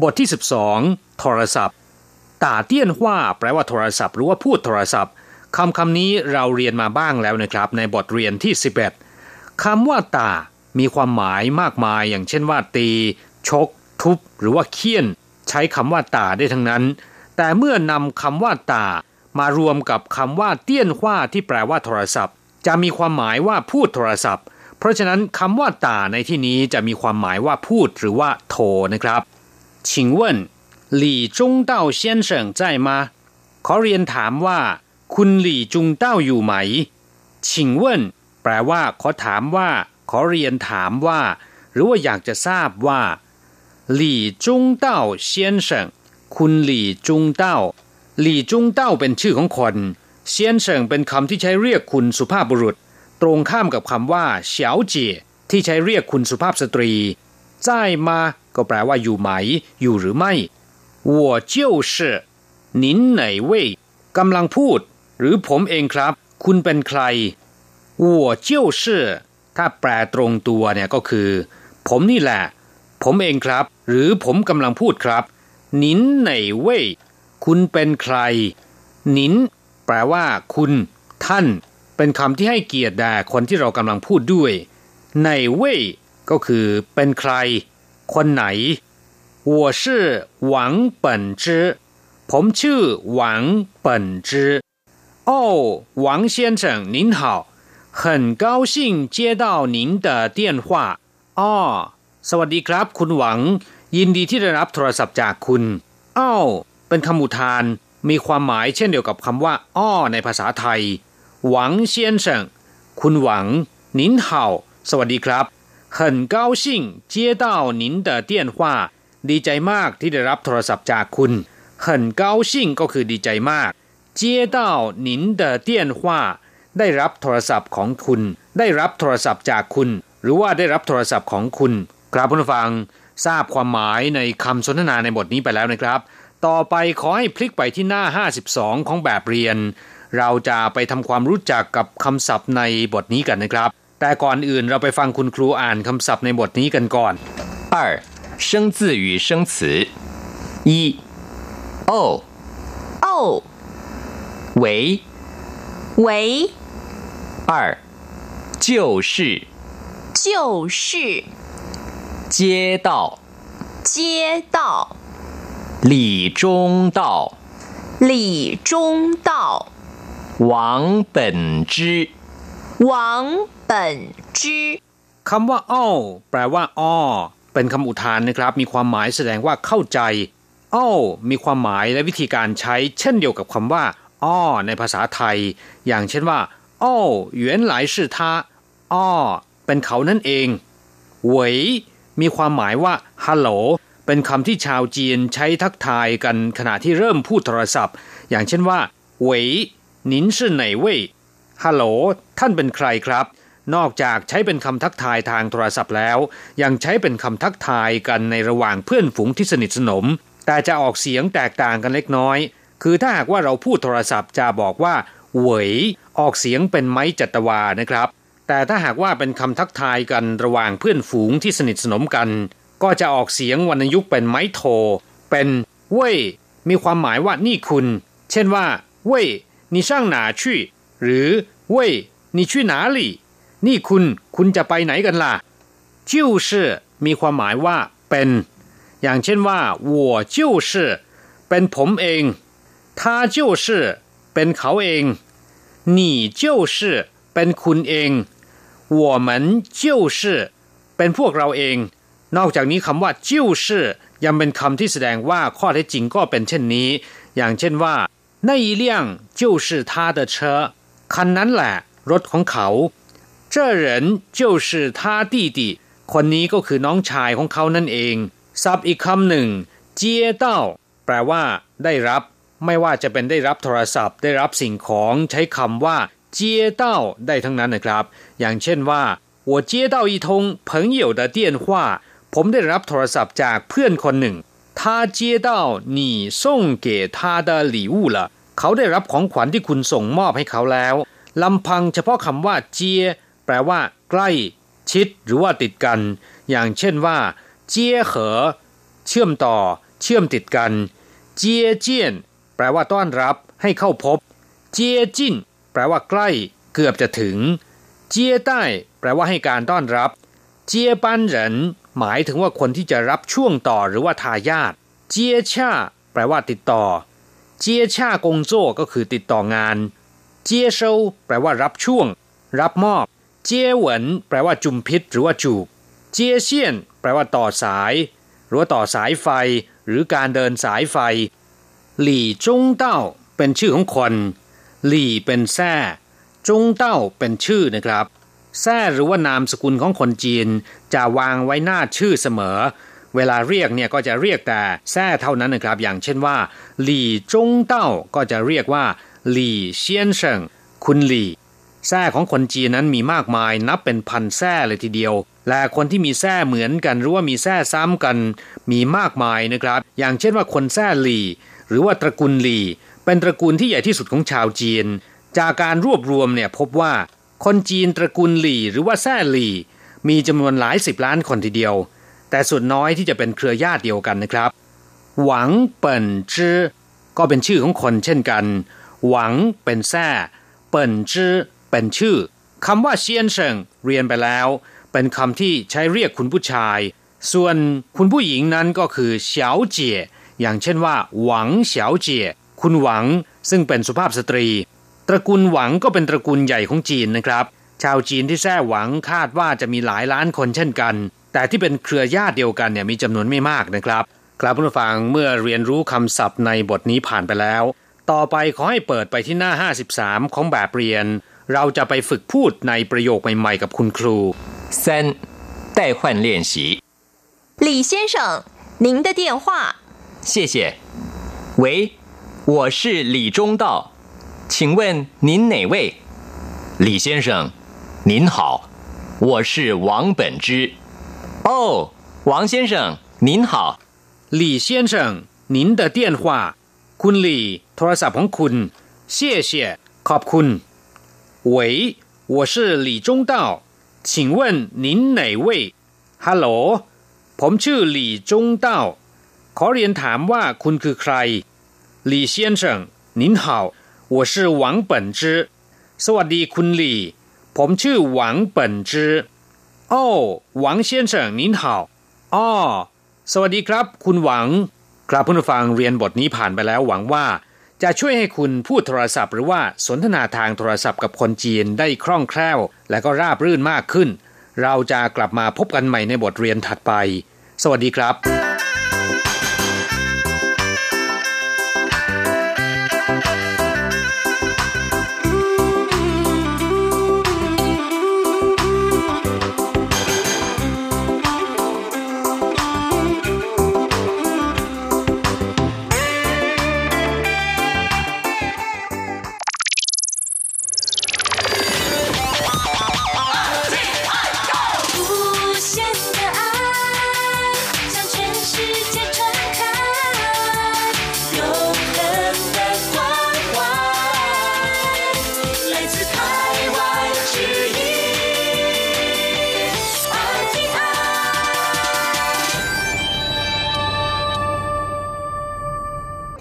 บทที่ 12 โทรศัพท์ ตาเตี้ยนว่าแปลว่าโทรศัพท์หรือว่าพูดโทรศัพท์คำคำนี้เราเรียนมาบ้างแล้วนะครับ ในบทเรียนที่ 11คำว่าตา มีความหมายมากมาย อย่างเช่นว่าตี ชก ทุบ หรือว่าเคี่ยน ใช้คำว่าตาได้ทั้งนั้น แต่เมื่อนำคำว่าตา มารวมกับคำว่าเตี้ยนว่าที่แปลว่าโทรศัพท์ จะมีความหมายว่าพูดโทรศัพท์ เพราะฉะนั้นคำว่าตาในที่นี้จะมีความหมายว่าพูดหรือว่าโทรนะครับ 请问李中道先生在吗ขอเรียนถามว่า คุณหลี่จุงเต้าอยู่ไหม请问แปลว่า ขอถามว่า ขอเรียนถามว่า หรือว่าอยากจะทราบว่าหลี่จุงเต้า先生คุณหลี่จุงเต้าหลี่จุงเต้าเป็นชื่อของคนเซียนเฉิงเป็นคำที่ใช้เรียกคุณสุภาพบุรุษ ตรงข้ามกับคำว่าเฉาเจี๋ยที่ใช้เรียกคุณสุภาพสตรี在吗 ก็แปลว่าอยู่ไหม อยู่หรือไม่我就是您哪位กำลังพูด หรือผมเองครับ คุณเป็นใคร我就是ถ้าแปลตรงตัวเนี่ยก็คือ ผมนี่แหละ ผมเองครับ หรือผมกำลังพูดครับนินไหนเว่ยคุณเป็นใคร นินแปลว่า คุณ ท่าน เป็นคำที่ให้เกียรติแด่คนที่เรากำลังพูดด้วยไหนเว่ยก็คือ เป็นใคร คนไหน我是王本之ผมชื่อหวังเปิ่นจื้อ哦王先生您好很高兴接到您的电话อ้อสวัสดีครับ คุณหวัง ยินดีที่ได้รับโทรศัพท์จากคุณอ้าวเป็นคำอุทาน มีความหมายเช่นเดียวกับคำว่า อ้อ ในภาษาไทย หวังเซียนเฉิงคุณหวังนินเห่าสวัสดีครับ 很高兴接到您的电话ดีใจมากที่ได้รับโทรศัพท์จากคุณ很高兴ก็คือดีใจมาก接到您的电话ได้รับโทรศัพท์ของคุณ ได้รับโทรศัพท์จากคุณ หรือว่าได้รับโทรศัพท์ของคุณครับผู้ฟัง ทราบความหมายในคำสนทนาในบทนี้ไปแล้วนะครับ ต่อไปขอให้พลิกไปที่หน้า 52 ของแบบเรียน เราจะไปทำความรู้จักกับคำศัพท์ในบทนี้กันนะครับ แต่ก่อนอื่นเราไปฟังคุณครูอ่านคำศัพท์ในบทนี้กันก่อน
二生字与生词一哦
哦，
为
为
二就是
就是
街道
街道，
李中道
李中道，
王本之
王 本之，
คำว่าอ้อแปลว่าอ้อเป็นคำอุทานนะครับ มีความหมายแสดงว่าเข้าใจ อ้อมีความหมายและวิธีการใช้เช่นเดียวกับคำว่าอ้อในภาษาไทย อย่างเช่นว่าอ้อ原来是他อ้อเป็นเขานั่นเองเหวยมีความหมายว่าฮัลโหลเป็นคำที่ชาวจีนใช้ทักทายกันขณะที่เริ่มพูดโทรศัพท์ อย่างเช่นว่าเหวยนิน是哪位ฮัลโหลท่านเป็นใครครับ นอกจากใช้เป็นคำทักทายทางโทรศัพท์แล้ว ยังใช้เป็นคำทักทายกันในระหว่างเพื่อนฝูงที่สนิทสนม แต่จะออกเสียงแตกต่างกันเล็กน้อย คือถ้าหากว่าเราพูดโทรศัพท์จะบอกว่าเหวยออกเสียงเป็นไม้จัตวานะครับ แต่ถ้าหากว่าเป็นคำทักทายกันระหว่างเพื่อนฝูงที่สนิทสนมกัน ก็จะออกเสียงวรรณยุกเป็นไม้โท เป็นเว่ยมีความหมายว่านี่คุณ เช่นว่าเว่ยนี่ช่างหนาชี่หรือเว่ยนี่ชี่หนาหลี่ นี่คุณ คุณจะไปไหนกันล่ะ就是มีความหมายว่าเป็น อย่างเช่นว่า我就是เป็นผมเอง他就是เป็นเขาเอง你就是เป็นคุณเอง我们就是เป็นพวกเราเอง นอกจากนี้คำว่าจิ้วชื่อยังเป็นคำที่แสดงว่าข้อเท็จจริงก็เป็นเช่นนี้ อย่างเช่นว่า那一辆就是他的车คันนั้นแหละ รถของเขา 这人就是他弟弟คนนี้ก็คือน้องชายของเขานั่นเองศัพท์อีกคำหนึ่งเจียเต้าแปลว่า ได้รับ ไม่ว่าจะเป็นได้รับโทรศัพท์ ได้รับสิ่งของใช้คำว่าเจียเต้าได้ทั้งนั้นนะครับ อย่างเช่นว่า我接到一通朋友的电话ผมได้รับโทรศัพท์จากเพื่อนคนหนึ่ง他接到你送给他的礼物了เขาได้รับของขวัญที่คุณส่งมอบให้เขาแล้วลำพังเฉพาะคำว่าเจีย แปลว่า ใกล้ ชิด หรือว่าติดกัน อย่างเช่นว่า เจี้ยเหอ เชื่อมต่อ เชื่อมติดกัน เจี้ยเจียน แปลว่าต้อนรับ ให้เข้าพบ เจี้ยจินแปลว่าใกล้ เกือบจะถึง เจี้ยใต้ แปลว่าให้การต้อนรับ เจี้ยปันเหรินหมายถึงว่าคนที่จะรับช่วงต่อหรือว่าทายาท เจียชาแปลว่าติดต่อ เจียชากงโจ้ก็คือติดต่องาน เจียเซาแปลว่ารับช่วง รับมอบ เจียเหวินแปลว่าจุมพิษหรือว่าจูบ เจียเซียน แปลว่าต่อสาย หรือว่าต่อสายไฟ หรือการเดินสายไฟ หลี่จงเต้า เป็นชื่อของคน หลี่เป็นแท่จงเต้าเป็นชื่อนะครับแท่หรือว่านามสกุลของคนจีน จะวางไว้หน้าชื่อเสมอ เวลาเรียกเนี่ยก็จะเรียกแต่แท่เท่านั้นนะครับ อย่างเช่นว่า หลี่จงเต้าก็จะเรียกว่า หลี่เซียนเฉิงคุณหลี่ แท่ของคนจีนนั้นมีมากมายนับเป็นพันแท่เลยทีเดียว และคนที่มีแท่เหมือนกันหรือว่ามีแท่ซ้ำกันมีมากมายนะครับ อย่างเช่นว่าคนแท่หลี่หรือว่าตระกูลหลี่เป็นตระกูลที่ใหญ่ที่สุดของชาวจีน จากการรวบรวมเนี่ยพบว่าคนจีนตระกูลหลี่หรือว่าแท่หลี่ มีจำนวนหลายสิบล้านคนทีเดียว แต่ส่วนน้อยที่จะเป็นเครือญาติเดียวกันนะครับ หวังเปิ่นจื้อก็เป็นชื่อของคนเช่นกัน หวังเป็นแท่เปิ่นจื้อ เป็นชื่อคำว่าเซียนเฉิงเรียนไปแล้ว เป็นคำที่ใช้เรียกคุณผู้ชาย ส่วนคุณผู้หญิงนั้นก็คือเฉาเจี๋ยอย่างเช่นว่า หวังเฉาเจี๋ยคุณหวังซึ่งเป็นสุภาพสตรี ตระกูลหวังก็เป็นตระกูลใหญ่ของจีนนะครับ ชาวจีนที่แท้หวังคาดว่าจะมีหลายล้านคนเช่นกัน แต่ที่เป็นเครือญาติเดียวกันเนี่ยมีจำนวนไม่มากนะครับครับผู้ฟังเมื่อเรียนรู้คำศัพท์ในบทนี้ผ่านไปแล้ว ต่อไปขอให้เปิดไปที่หน้า 53 ของแบบเรียน เราจะไปฝึกพูดในประโยคใหม่ๆกับคุณครู
三代换练习，
李先生，您的电话。
谢谢。喂，我是李中道，请问您哪位？李先生，您好，我是王本之。哦，王先生，您好。
หลี่เซียนเฉิง您的电话คุณหลี่โทรศัพท์ของคุณ谢谢ขอบคุณ 喂我是李中道请问您哪位ฮัลโหลผมชื่อหลี่จงเต้า ขอเรียนถามว่าคุณคือใครหลี่เซียนเฉิง您好我是王本之สวัสดีคุณหลี่ ผมชื่อหวังเปิ่นจื้อโอ้หวังเซียนเฉิง您好อ้อ สวัสดีครับ คุณหวัง ครับผู้ฟังเรียนบทนี้ผ่านไปแล้วหวังว่า จะช่วยให้คุณพูดโทรศัพท์หรือว่าสนทนาทางโทรศัพท์กับคนจีนได้คล่องแคล่ว และก็ราบรื่นมากขึ้น เราจะกลับมาพบกันใหม่ในบทเรียนถัดไป สวัสดีครับ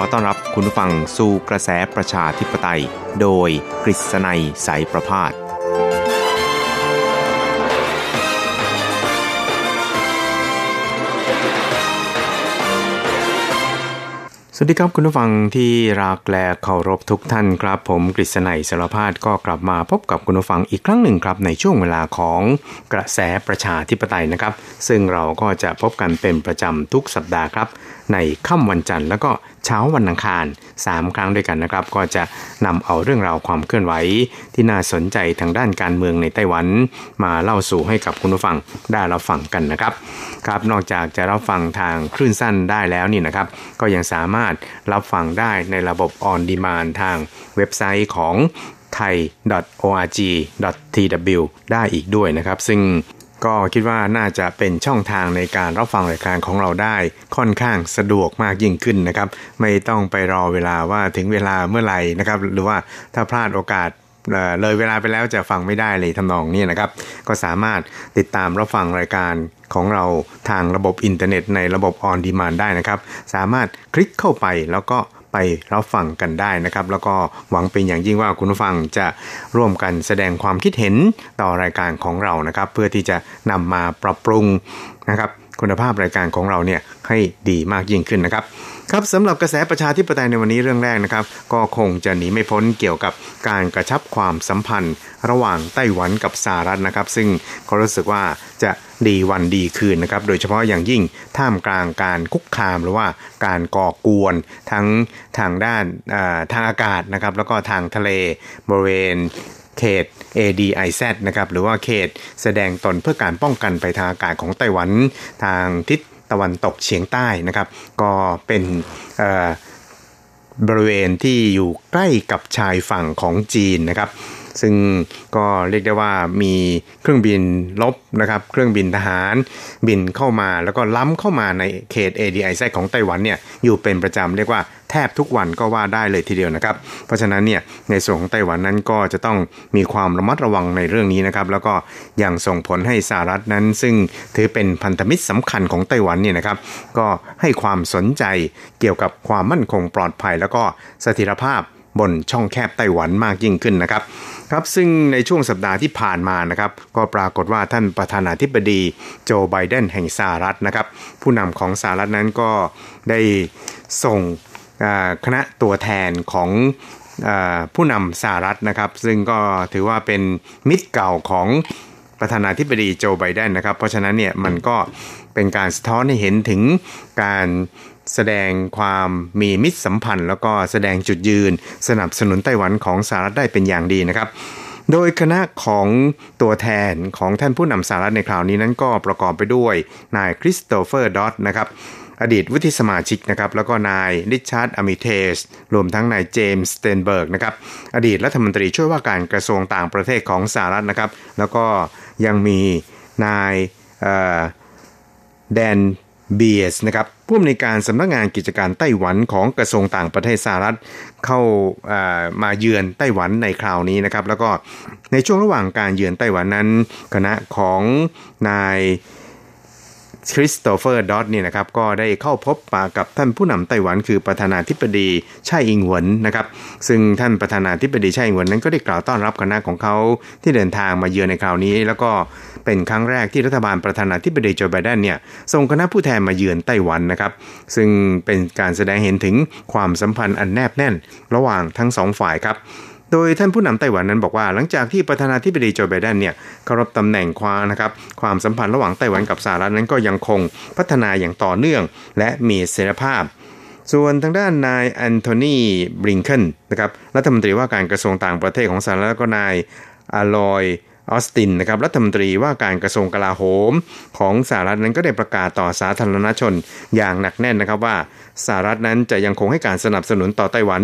อต้อนรับคุณผู้ฟังสู่กระแสประชาธิปไตย โดยกฤษณัยสายประพาสสวัสดีครับคุณผู้ฟังที่รักและเคารพทุกท่านครับ ผมกฤษณัยสารพาดก็กลับมาพบกับคุณผู้ฟังอีกครั้งหนึ่งครับ ในช่วงเวลาของกระแสประชาธิปไตยนะครับ ซึ่งเราก็จะพบกันเป็นประจำทุกสัปดาห์ครับ ในค่ำวันจันทร์แล้วก็เช้าวันอังคาร 3 ครั้งด้วยกันนะครับ ก็จะนำเอาเรื่องราวความเคลื่อนไหว ที่น่าสนใจทางด้านการเมืองในไต้หวัน มาเล่าสู่ให้กับคุณผู้ฟังได้รับฟังกันนะครับครับนอกจากจะรับฟังทางคลื่นสั้นได้แล้วนี่นะครับ ก็ยังสามารถรับฟังได้ในระบบ on demand ทางเว็บไซต์ของ thai.org.tw ได้อีกด้วยนะครับ ซึ่ง ก็คิดว่าน่าจะเป็นช่องทางในการรับฟังรายการของเราได้ค่อนข้างสะดวกมากยิ่งขึ้นนะครับ ไม่ต้องไปรอเวลาว่าถึงเวลาเมื่อไหร่นะครับ หรือว่าถ้าพลาดโอกาสเลยเวลาไปแล้วจะฟังไม่ได้เลยทำนองนี้นะครับ ก็สามารถติดตามรับฟังรายการของเราทางระบบอินเทอร์เน็ตในระบบออนดีมานได้นะครับ สามารถคลิกเข้าไปแล้วก็ ไปรับฟังกันได้นะครับ แล้วก็หวังเป็นอย่างยิ่งว่าคุณผู้ฟังจะร่วมกันแสดงความคิดเห็นต่อรายการของเรานะครับ เพื่อที่จะนำมาปรับปรุงนะครับคุณภาพรายการของเราเนี่ยให้ดีมากยิ่งขึ้นนะครับครับสำหรับกระแสประชาธิปไตยในวันนี้เรื่องแรกนะครับ ก็คงจะหนีไม่พ้นเกี่ยวกับการกระชับความสัมพันธ์ ระหว่างไต้หวันกับสหรัฐนะครับ ซึ่งเขารู้สึกว่าจะ ดีวันดีคืนนะครับโดยเฉพาะอย่างยิ่งท่ามกลางการคุกคามหรือว่าการก่อกวนทั้งทางด้านทางอากาศนะครับแล้วก็ทางทะเลบริเวณเขต ADIZ นะครับหรือว่าเขตแสดงตนเพื่อการป้องกันไปทางอากาศของไต้หวันทางทิศตะวันตกเฉียงใต้นะครับ ก็เป็นบริเวณที่อยู่ใกล้กับชายฝั่งของจีนนะครับ ซึ่งก็เรียกได้ว่ามีเครื่องบินลบนะครับเครื่องบินทหารบินเข้ามาแล้วก็ล้ำเข้ามาในเขต ADIZ ของไต้หวันเนี่ยอยู่เป็นประจำเรียกว่าแทบทุกวันก็ว่าได้เลยทีเดียวนะครับ เพราะฉะนั้นเนี่ยในส่วนของไต้หวันนั้นก็จะต้องมีความระมัดระวังในเรื่องนี้นะครับ แล้วก็ยังส่งผลให้สหรัฐนั้น ซึ่งถือเป็นพันธมิตรสำคัญของไต้หวันเนี่ยนะครับ ก็ให้ความสนใจเกี่ยวกับความมั่นคงปลอดภัย แล้วก็เสถียรภาพ บนช่องแคบไต้หวันมากยิ่งขึ้นนะครับครับซึ่งในช่วงสัปดาห์ที่ผ่านมานะครับก็ปรากฏว่าท่านประธานาธิบดีโจไบเดนแห่งสหรัฐนะครับผู้นำของสหรัฐนั้นก็ได้ส่งคณะตัวแทนของอผู้นำสหรัฐนะครับซึ่งก็ถือว่าเป็นมิตรเก่าของประธานาธิบดีโจไบเดนนะครับเพราะฉะนั้นเนี่ยมันก็เป็นการสะท้อนให้เห็นถึงการ แสดงความมีมิตรสัมพันธ์ แล้วก็แสดงจุดยืน สนับสนุนไต้หวันของสหรัฐได้เป็นอย่างดีนะครับ โดยคณะของตัวแทนของท่านผู้นำสหรัฐในคราวนี้นั้นก็ประกอบไปด้วยนายคริสโตเฟอร์ดอดด์นะครับอดีตวุฒิสมาชิกนะครับแล้วก็นายริชาร์ด อาร์มิเทจรวมทั้งนายเจมส์สไตน์เบิร์กนะครับอดีตรัฐมนตรีช่วยว่าการกระทรวงต่างประเทศของสหรัฐนะครับ แล้วก็ยังมีนายแดน เบียสนะครับผู้อำนวยการสำนักงานกิจการไต้หวันของกระทรวงต่างประเทศสหรัฐเข้ามาเยือนไต้หวันในคราวนี้นะครับ แล้วก็ในช่วงระหว่างการเยือนไต้หวันนั้น คณะของนายคริสโตเฟอร์ดอตเนี่ยนะครับก็ได้เข้าพบปะกับท่านผู้นำไต้หวันคือประธานาธิบดีไช่อิงหวนนะครับซึ่งท่านประธานาธิบดีไช่อิงหวนนั้นก็ได้กล่าวต้อนรับคณะของเขาที่เดินทางมาเยือนในคราวนี้ แล้วก็ เป็นครั้งแรกที่รัฐบาลประธานาธิบดีโจไบเดนเนี่ยส่งคณะผู้แทนมาเยือนไต้หวันนะครับซึ่งเป็นการแสดงเห็นถึงความสัมพันธ์อันแนบแน่น ระหว่างทั้งสองฝ่ายครับโดยท่านผู้นำไต้หวันนั้นบอกว่า หลังจากที่ประธานาธิบดีโจไบเดนเนี่ยเคารพตำแหน่งคว้านะครับความสัมพันธ์ระหว่างไต้หวันกับสหรัฐนั้นก็ยังคงพัฒนาอย่างต่อเนื่อง และมีเสถียรภาพ ส่วนทางด้านนายแอนโทนีบริงเคนนะครับรัฐมนตรีว่าการกระทรวงต่างประเทศของสหรัฐก็นายอลอย ออสตินนะครับรัฐมนตรีว่าการกระทรวงกลาโหม ของสหรัฐนั้นก็ได้ประกาศต่อสาธารณชนอย่างหนักแน่นนะครับว่า สหรัฐนั้นจะยังคงให้การสนับสนุนต่อไต้หวัน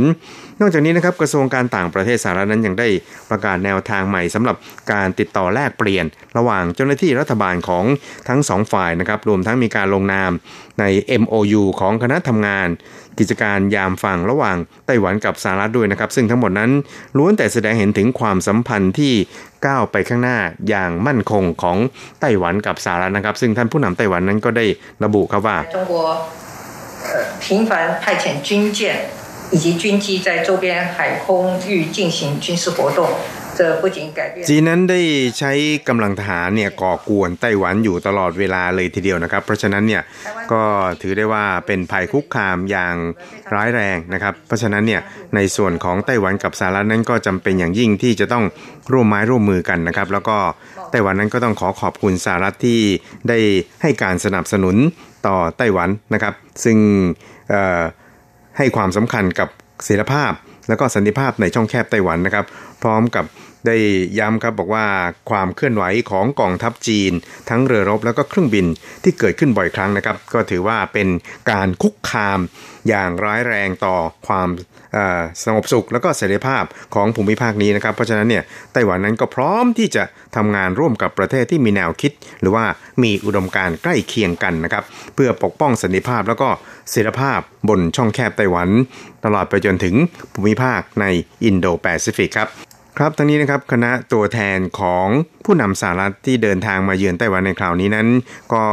นอกจากนี้นะครับกระทรวงการต่างประเทศสหรัฐนั้นยังได้ประกาศแนวทางใหม่สำหรับการติดต่อแลกเปลี่ยน ระหว่างเจ้าหน้าที่รัฐบาลของทั้งสองฝ่ายนะครับรวมทั้งมีการลงนามใน MOU ของคณะทำงาน กิจการยามฝั่งระหว่างไต้หวันกับสหรัฐด้วยนะครับ ซึ่งทั้งหมดนั้นล้วนแต่แสดงเห็นถึงความสัมพันธ์ที่ก้าวไปข้างหน้าอย่างมั่นคงของไต้หวันกับสหรัฐนะครับ ซึ่งท่านผู้นำไต้หวันนั้นก็ได้ระบุครับว่า
中国呃频繁派遣军舰以及军机在周边海空域进行军事活动，这不仅改变。
จีนนั้นได้ใช้กำลังทหารเนี่ยก่อกวนไต้หวันอยู่ตลอดเวลาเลยทีเดียวนะครับ เพราะฉะนั้นเนี่ยก็ถือได้ว่าเป็นภัยคุกคามอย่างร้ายแรงนะครับ เพราะฉะนั้นเนี่ยในส่วนของไต้หวันกับสหรัฐนั้นก็จำเป็นอย่างยิ่งที่จะต้องร่วมไม้ร่วมมือกันนะครับ แล้วก็ไต้หวันนั้นก็ต้องขอขอบคุณสหรัฐที่ได้ให้การสนับสนุน ต่อไต้หวันนะครับ ซึ่งให้ความสำคัญกับเสรีภาพ และก็สันติภาพในช่องแคบไต้หวันนะครับ พร้อมกับได้ย้ำครับบอกว่าความเคลื่อนไหวของกองทัพจีน ทั้งเรือรบแล้วก็เครื่องบินที่เกิดขึ้นบ่อยครั้งนะครับ ก็ถือว่าเป็นการคุกคามอย่างร้ายแรงต่อความ สงบสุขแล้วก็เสรีภาพของภูมิภาคนี้นะครับ เพราะฉะนั้นเนี่ยไต้หวันนั้นก็พร้อมที่จะทำงานร่วมกับประเทศที่มีแนวคิด หรือว่ามีอุดมการใกล้เคียงกันนะครับ เพื่อปกป้องสันติภาพแล้วก็เสรีภาพบนช่องแคบไต้หวัน ตลอดไปจนถึงภูมิภาคในอินโดแปซิฟิกครับครับทั้งนี้นะครับคณะตัวแทนของผู้นำสหรัฐที่เดินทางมาเยือนไต้หวันในคราวนี้นั้น ก็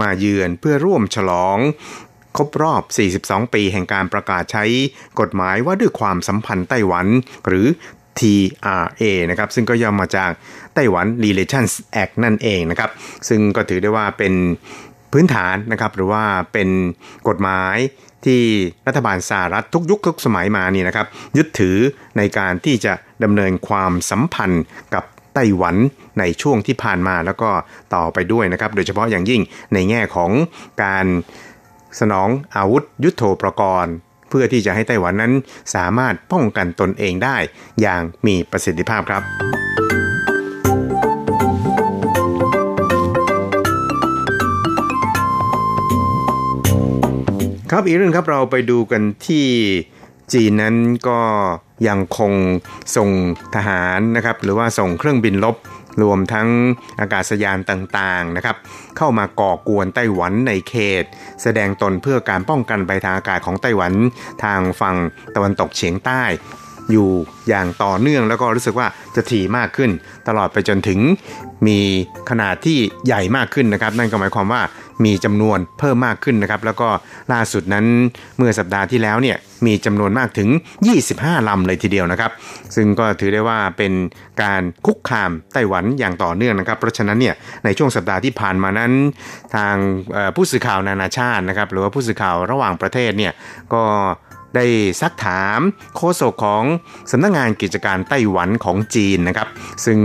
มาเยือนเพื่อร่วมฉลอง ครบรอบ 42 ปีแห่งการประกาศใช้กฎหมายว่าด้วยความสัมพันธ์ไต้หวัน หรือ TRA นะครับซึ่งก็ย่อมาจากไต้หวัน Relations Act นั่นเองนะครับ ซึ่งก็ถือได้ว่าเป็นพื้นฐานนะครับหรือว่าเป็นกฎหมายที่รัฐบาลสหรัฐทุกยุคทุกสมัยมานี่นะครับ ยึดถือในการที่จะดำเนินความสัมพันธ์กับไต้หวันในช่วงที่ผ่านมาแล้วก็ต่อไปด้วยนะครับ โดยเฉพาะอย่างยิ่งในแง่ของการ สนองอาวุธยุโทโธปกรณ์ เพื่อที่จะให้ไต้หวันนั้นสามารถป้องกันตนเองได้อย่างมีประสิทธิภาพครับครับอีกเรื่องครับเราไปดูกันที่จีนนั้นก็ยังคงส่งทหารนะครับหรือว่าส่งเครื่องบินลบ รวมทั้งอากาศยานต่างๆนะครับเข้ามาก่อกวนไต้หวันในเขต แสดงตนเพื่อการป้องกันใบทางอากาศของไต้หวันทางฝั่งตะวันตกเฉียงใต้ อยู่อย่างต่อเนื่องแล้วก็รู้สึกว่าจะถี่มากขึ้น ตลอดไปจนถึงมีขนาดที่ใหญ่มากขึ้นนะครับ นั่นก็หมายความว่า มีจำนวนเพิ่มมากขึ้นนะครับ แล้วก็ล่าสุดนั้นเมื่อสัปดาห์ที่แล้วเนี่ยมีจำนวนมากถึง 25 ลำเลยทีเดียวนะครับ ซึ่งก็ถือได้ว่าเป็นการคุกคามไต้หวันอย่างต่อเนื่องนะครับ เพราะฉะนั้นเนี่ยในช่วงสัปดาห์ที่ผ่านมานั้น ทางผู้สื่อข่าวนานาชาตินะครับ หรือว่าผู้สื่อข่าวระหว่างประเทศเนี่ยก็ ได้ซักถามโฆษกของสำนักงงานกิจการไต้หวันของจีนนะครับ ซึ่ง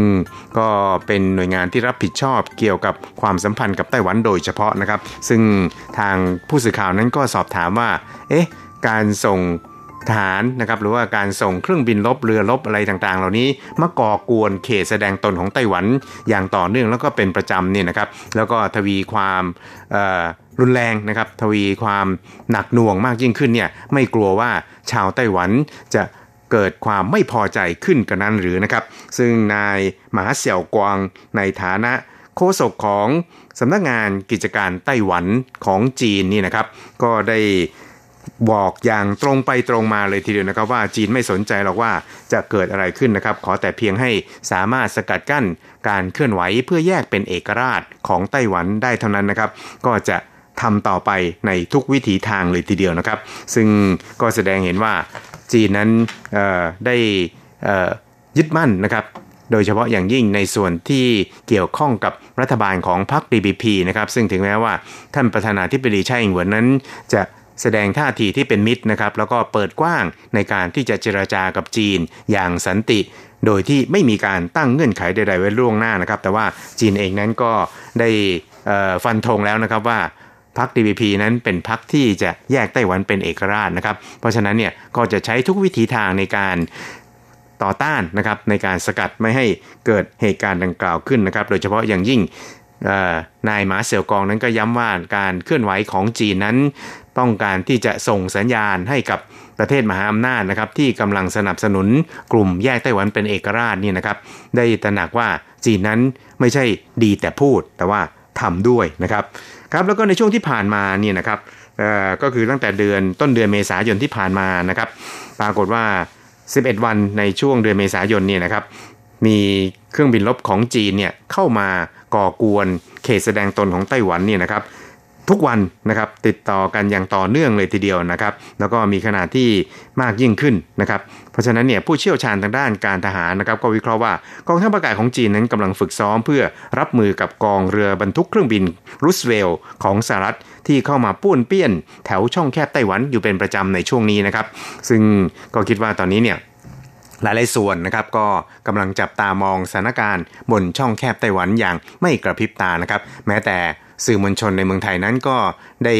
ก็เป็นหน่วยงานที่รับผิดชอบเกี่ยวกับความสัมพันธ์กับไต้หวันโดยเฉพาะนะครับ ซึ่งทางผู้สื่อข่าวนั้นก็สอบถามว่า เอ๊ะ การส่งทหารนะครับหรือว่าการส่งเครื่องบินลบเรือลบอะไรต่างๆ เหล่านี้มาก่อกวนเขตแสดงตนของไต้หวันอย่างต่อเนื่องแล้วก็เป็นประจำเนี่ยนะครับ แล้วก็ทวีความออ รุนแรงนะครับทวีความหนักหน่วงมากยิ่งขึ้นเนี่ยไม่กลัวว่าชาวไต้หวันจะเกิดความไม่พอใจขึ้นกันนั้นหรือนะครับ ซึ่งนายหมาเสี่ยวกวางในฐานะโฆษกของสำนักงานกิจการไต้หวันของจีนนี่นะครับ ก็ได้บอกอย่างตรงไปตรงมาเลยทีเดียวนะครับ ว่าจีนไม่สนใจหรอกว่าจะเกิดอะไรขึ้นนะครับ ขอแต่เพียงให้สามารถสกัดกั้นการเคลื่อนไหวเพื่อแยกเป็นเอกราชของไต้หวันได้เท่านั้นนะครับ ก็จะ ทำต่อไปในทุกวิถีทางเลยทีเดียวนะครับ ซึ่งก็แสดงเห็นว่าจีนนั้นได้ยึดมั่นนะครับโดยเฉพาะอย่างยิ่งในส่วนที่เกี่ยวข้องกับรัฐบาลของพรรค DPP นะครับซึ่งถึงแม้ว่าท่านประธานาธิบดีไช่อิงเหวินนั้น จะแสดงท่าทีที่เป็นมิตรนะครับแล้วก็เปิดกว้างในการที่จะเจรจากับจีนอย่างสันติ โดยที่ไม่มีการตั้งเงื่อนไขใดๆไว้ล่วงหน้านะครับ แต่ว่าจีนเองนั้นก็ได้ฟันธงแล้วนะครับว่า พรรค DPP นั้นเป็นพรรคที่จะแยกไต้หวันเป็นเอกราชนะครับ เพราะฉะนั้นเนี่ยก็จะใช้ทุกวิธีทางในการต่อต้านนะครับในการสกัดไม่ให้เกิดเหตุการณ์ดังกล่าวขึ้นนะครับ โดยเฉพาะอย่างยิ่งนายหมาเสี่ยวกองนั้นก็ย้ำว่าการเคลื่อนไหวของจีนนั้น ต้องการที่จะส่งสัญญาณให้กับประเทศมหาอำนาจนะครับที่กำลังสนับสนุนกลุ่มแยกไต้หวันเป็นเอกราชนี่นะครับได้ตระหนักว่าจีนนั้นไม่ใช่ดีแต่พูดแต่ว่าทำด้วยนะครับ ครับแล้วก็ในช่วงที่ผ่านมาเนี่ยนะครับก็คือตั้งแต่เดือนต้นเดือนเมษายนที่ผ่านมานะครับ ปรากฏว่า 11 วันในช่วงเดือนเมษายนเนี่ยนะครับ มีเครื่องบินลบของจีนเนี่ยเข้ามาก่อกวนเขตแสดงตนของไต้หวันเนี่ยนะครับ ทุกวันนะครับติดต่อกันอย่างต่อเนื่องเลยทีเดียวนะครับ แล้วก็มีขนาดที่มากยิ่งขึ้นนะครับ เพราะฉะนั้นเนี่ยผู้เชี่ยวชาญทางด้านการทหารนะครับ ก็วิเคราะห์ว่ากองทัพอากาศของจีนนั้นกำลังฝึกซ้อมเพื่อรับมือกับกองเรือบรรทุกเครื่องบินรูสเวลของสหรัฐที่เข้ามาป้วนเปี้ยน แถวช่องแคบไต้หวันอยู่เป็นประจำในช่วงนี้นะครับ ซึ่งก็คิดว่าตอนนี้เนี่ย หลายๆส่วนนะครับก็กำลังจับตามองสถานการณ์บนช่องแคบไต้หวันอย่างไม่กระพริบตานะครับ แม้แต่สื่อมวลชนในเมืองไทยนั้นก็ได้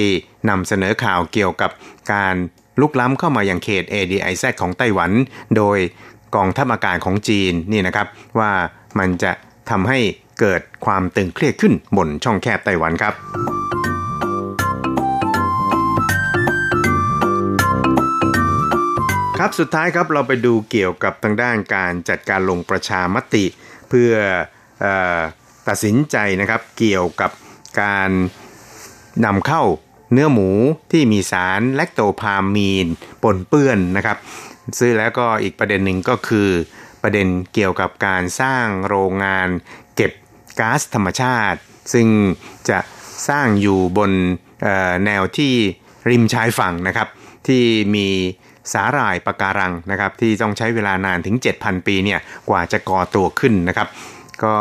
นำเสนอข่าวเกี่ยวกับการลุกล้ำเข้ามาอย่างเขต ADIZ ของไต้หวัน โดยกองทัพอากาศของจีนนี่นะครับว่ามันจะทำให้เกิดความตึงเครียดขึ้นบนช่องแคบไต้หวันครับ ครับสุดท้ายครับเราไปดูเกี่ยวกับทางด้านการจัดการลงประชามติ เพื่ออตัดสินใจนะครับเกี่ยวกับการนำเข้าเนื้อหมูที่มีสารแลคโตพามีนปนเปื้อนนะครับซึ่งแล้วก็อีกประเด็นหนึ่งก็คือ ประเด็นเกี่ยวกับการสร้างโรงงานเก็บก๊าซธรรมชาติ ซึ่งจะสร้างอยู่บนแนวที่ริมชายฝั่งนะครับ ที่มี สาหร่ายปะการังนะครับที่ต้องใช้เวลานานถึง 7,000 ปีเนี่ยกว่าจะก่อตัวขึ้นนะครับ ก็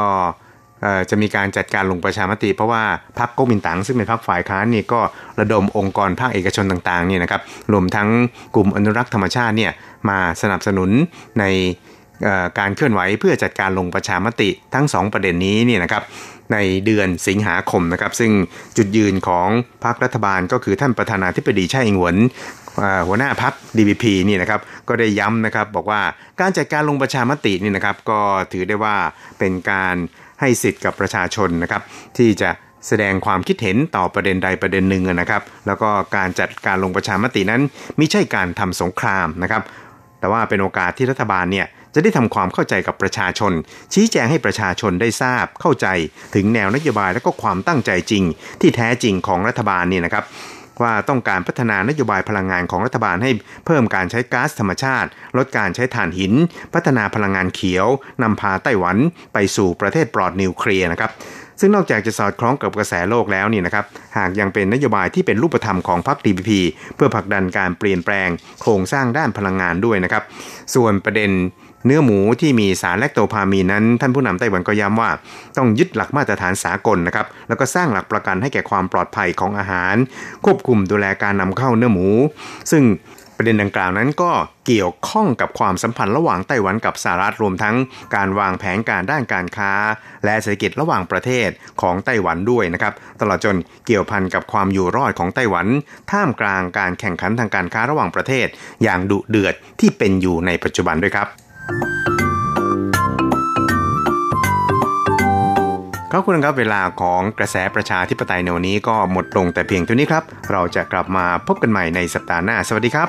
จะมีการจัดการลงประชามติ เพราะว่าพรรคก๊กมินตั๋งซึ่งเป็นพรรคฝ่ายค้านนี่ก็ระดมองค์กรภาคเอกชนต่างๆเนี่ยนะครับรวมทั้งกลุ่มอนุรักษ์ธรรมชาติเนี่ยมาสนับสนุนในการเคลื่อนไหวเพื่อจัดการลงประชามติทั้ง 2 ประเด็นนี้เนี่ยนะครับในเดือนสิงหาคมนะครับ ซึ่งจุดยืนของพรรครัฐบาลก็คือท่านประธานาธิบดีไช่อิงหวน หัวหน้าพัก DPP นี่นะครับก็ได้ย้ำนะครับบอกว่าการจัดการลงประชามตินี่นะครับก็ถือได้ว่าเป็นการให้สิทธิ์กับประชาชนนะครับที่จะแสดงความคิดเห็นต่อประเด็นใดประเด็นหนึ่งนะครับ แล้วก็การจัดการลงประชามตินั้นไม่ใช่การทำสงครามนะครับ แต่ว่าเป็นโอกาสที่รัฐบาลเนี่ยจะได้ทำความเข้าใจกับประชาชน ชี้แจงให้ประชาชนได้ทราบเข้าใจถึงแนวนโยบายและก็ความตั้งใจจริง ที่แท้จริงของรัฐบาลนี่นะครับ ว่าต้องการพัฒนานโยบายพลังงานของรัฐบาลให้เพิ่มการใช้ก๊าซธรรมชาติ ลดการใช้ถ่านหิน พัฒนาพลังงานเขียวนำพาไต้หวันไปสู่ประเทศปลอดนิวเคลียร์นะครับซึ่งนอกจากจะสอดคล้องกับกระแสโลกแล้วนี่นะครับ หากยังเป็นนโยบายที่เป็นรูปธรรมของพรรค DPP เพื่อผลักดันการเปลี่ยนแปลงโครงสร้างด้านพลังงานด้วยนะครับ ส่วนประเด็น เนื้อหมูที่มีสารแลคโตพามีนั้น ท่านผู้นำไต้หวันก็ย้ำว่า ต้องยึดหลักมาตรฐานสากลนะครับแล้วก็สร้างหลักประกันให้แก่ความปลอดภัยของอาหาร ควบคุมดูแลการนำเข้าเนื้อหมู ซึ่งประเด็นดังกล่าวนั้นก็เกี่ยวข้องกับความสัมพันธ์ระหว่างไต้หวันกับสหรัฐรวมทั้งการวางแผนการด้านการค้า และเศรษฐกิจระหว่างประเทศของไต้หวันด้วยนะครับตลอดจนเกี่ยวพันกับความอยู่รอดของไต้หวัน ท่ามกลางการแข่งขันทางการค้าระหว่างประเทศ อย่างดุเดือดที่เป็นอยู่ในปัจจุบันด้วยครับ ครับคุณครับเวลาของกระแสประชาธิปไตยในวันนี้ก็หมดลงแต่เพียงเท่านี้ครับ เราจะกลับมาพบกันใหม่ในสัปดาห์หน้า สวัสดีครับ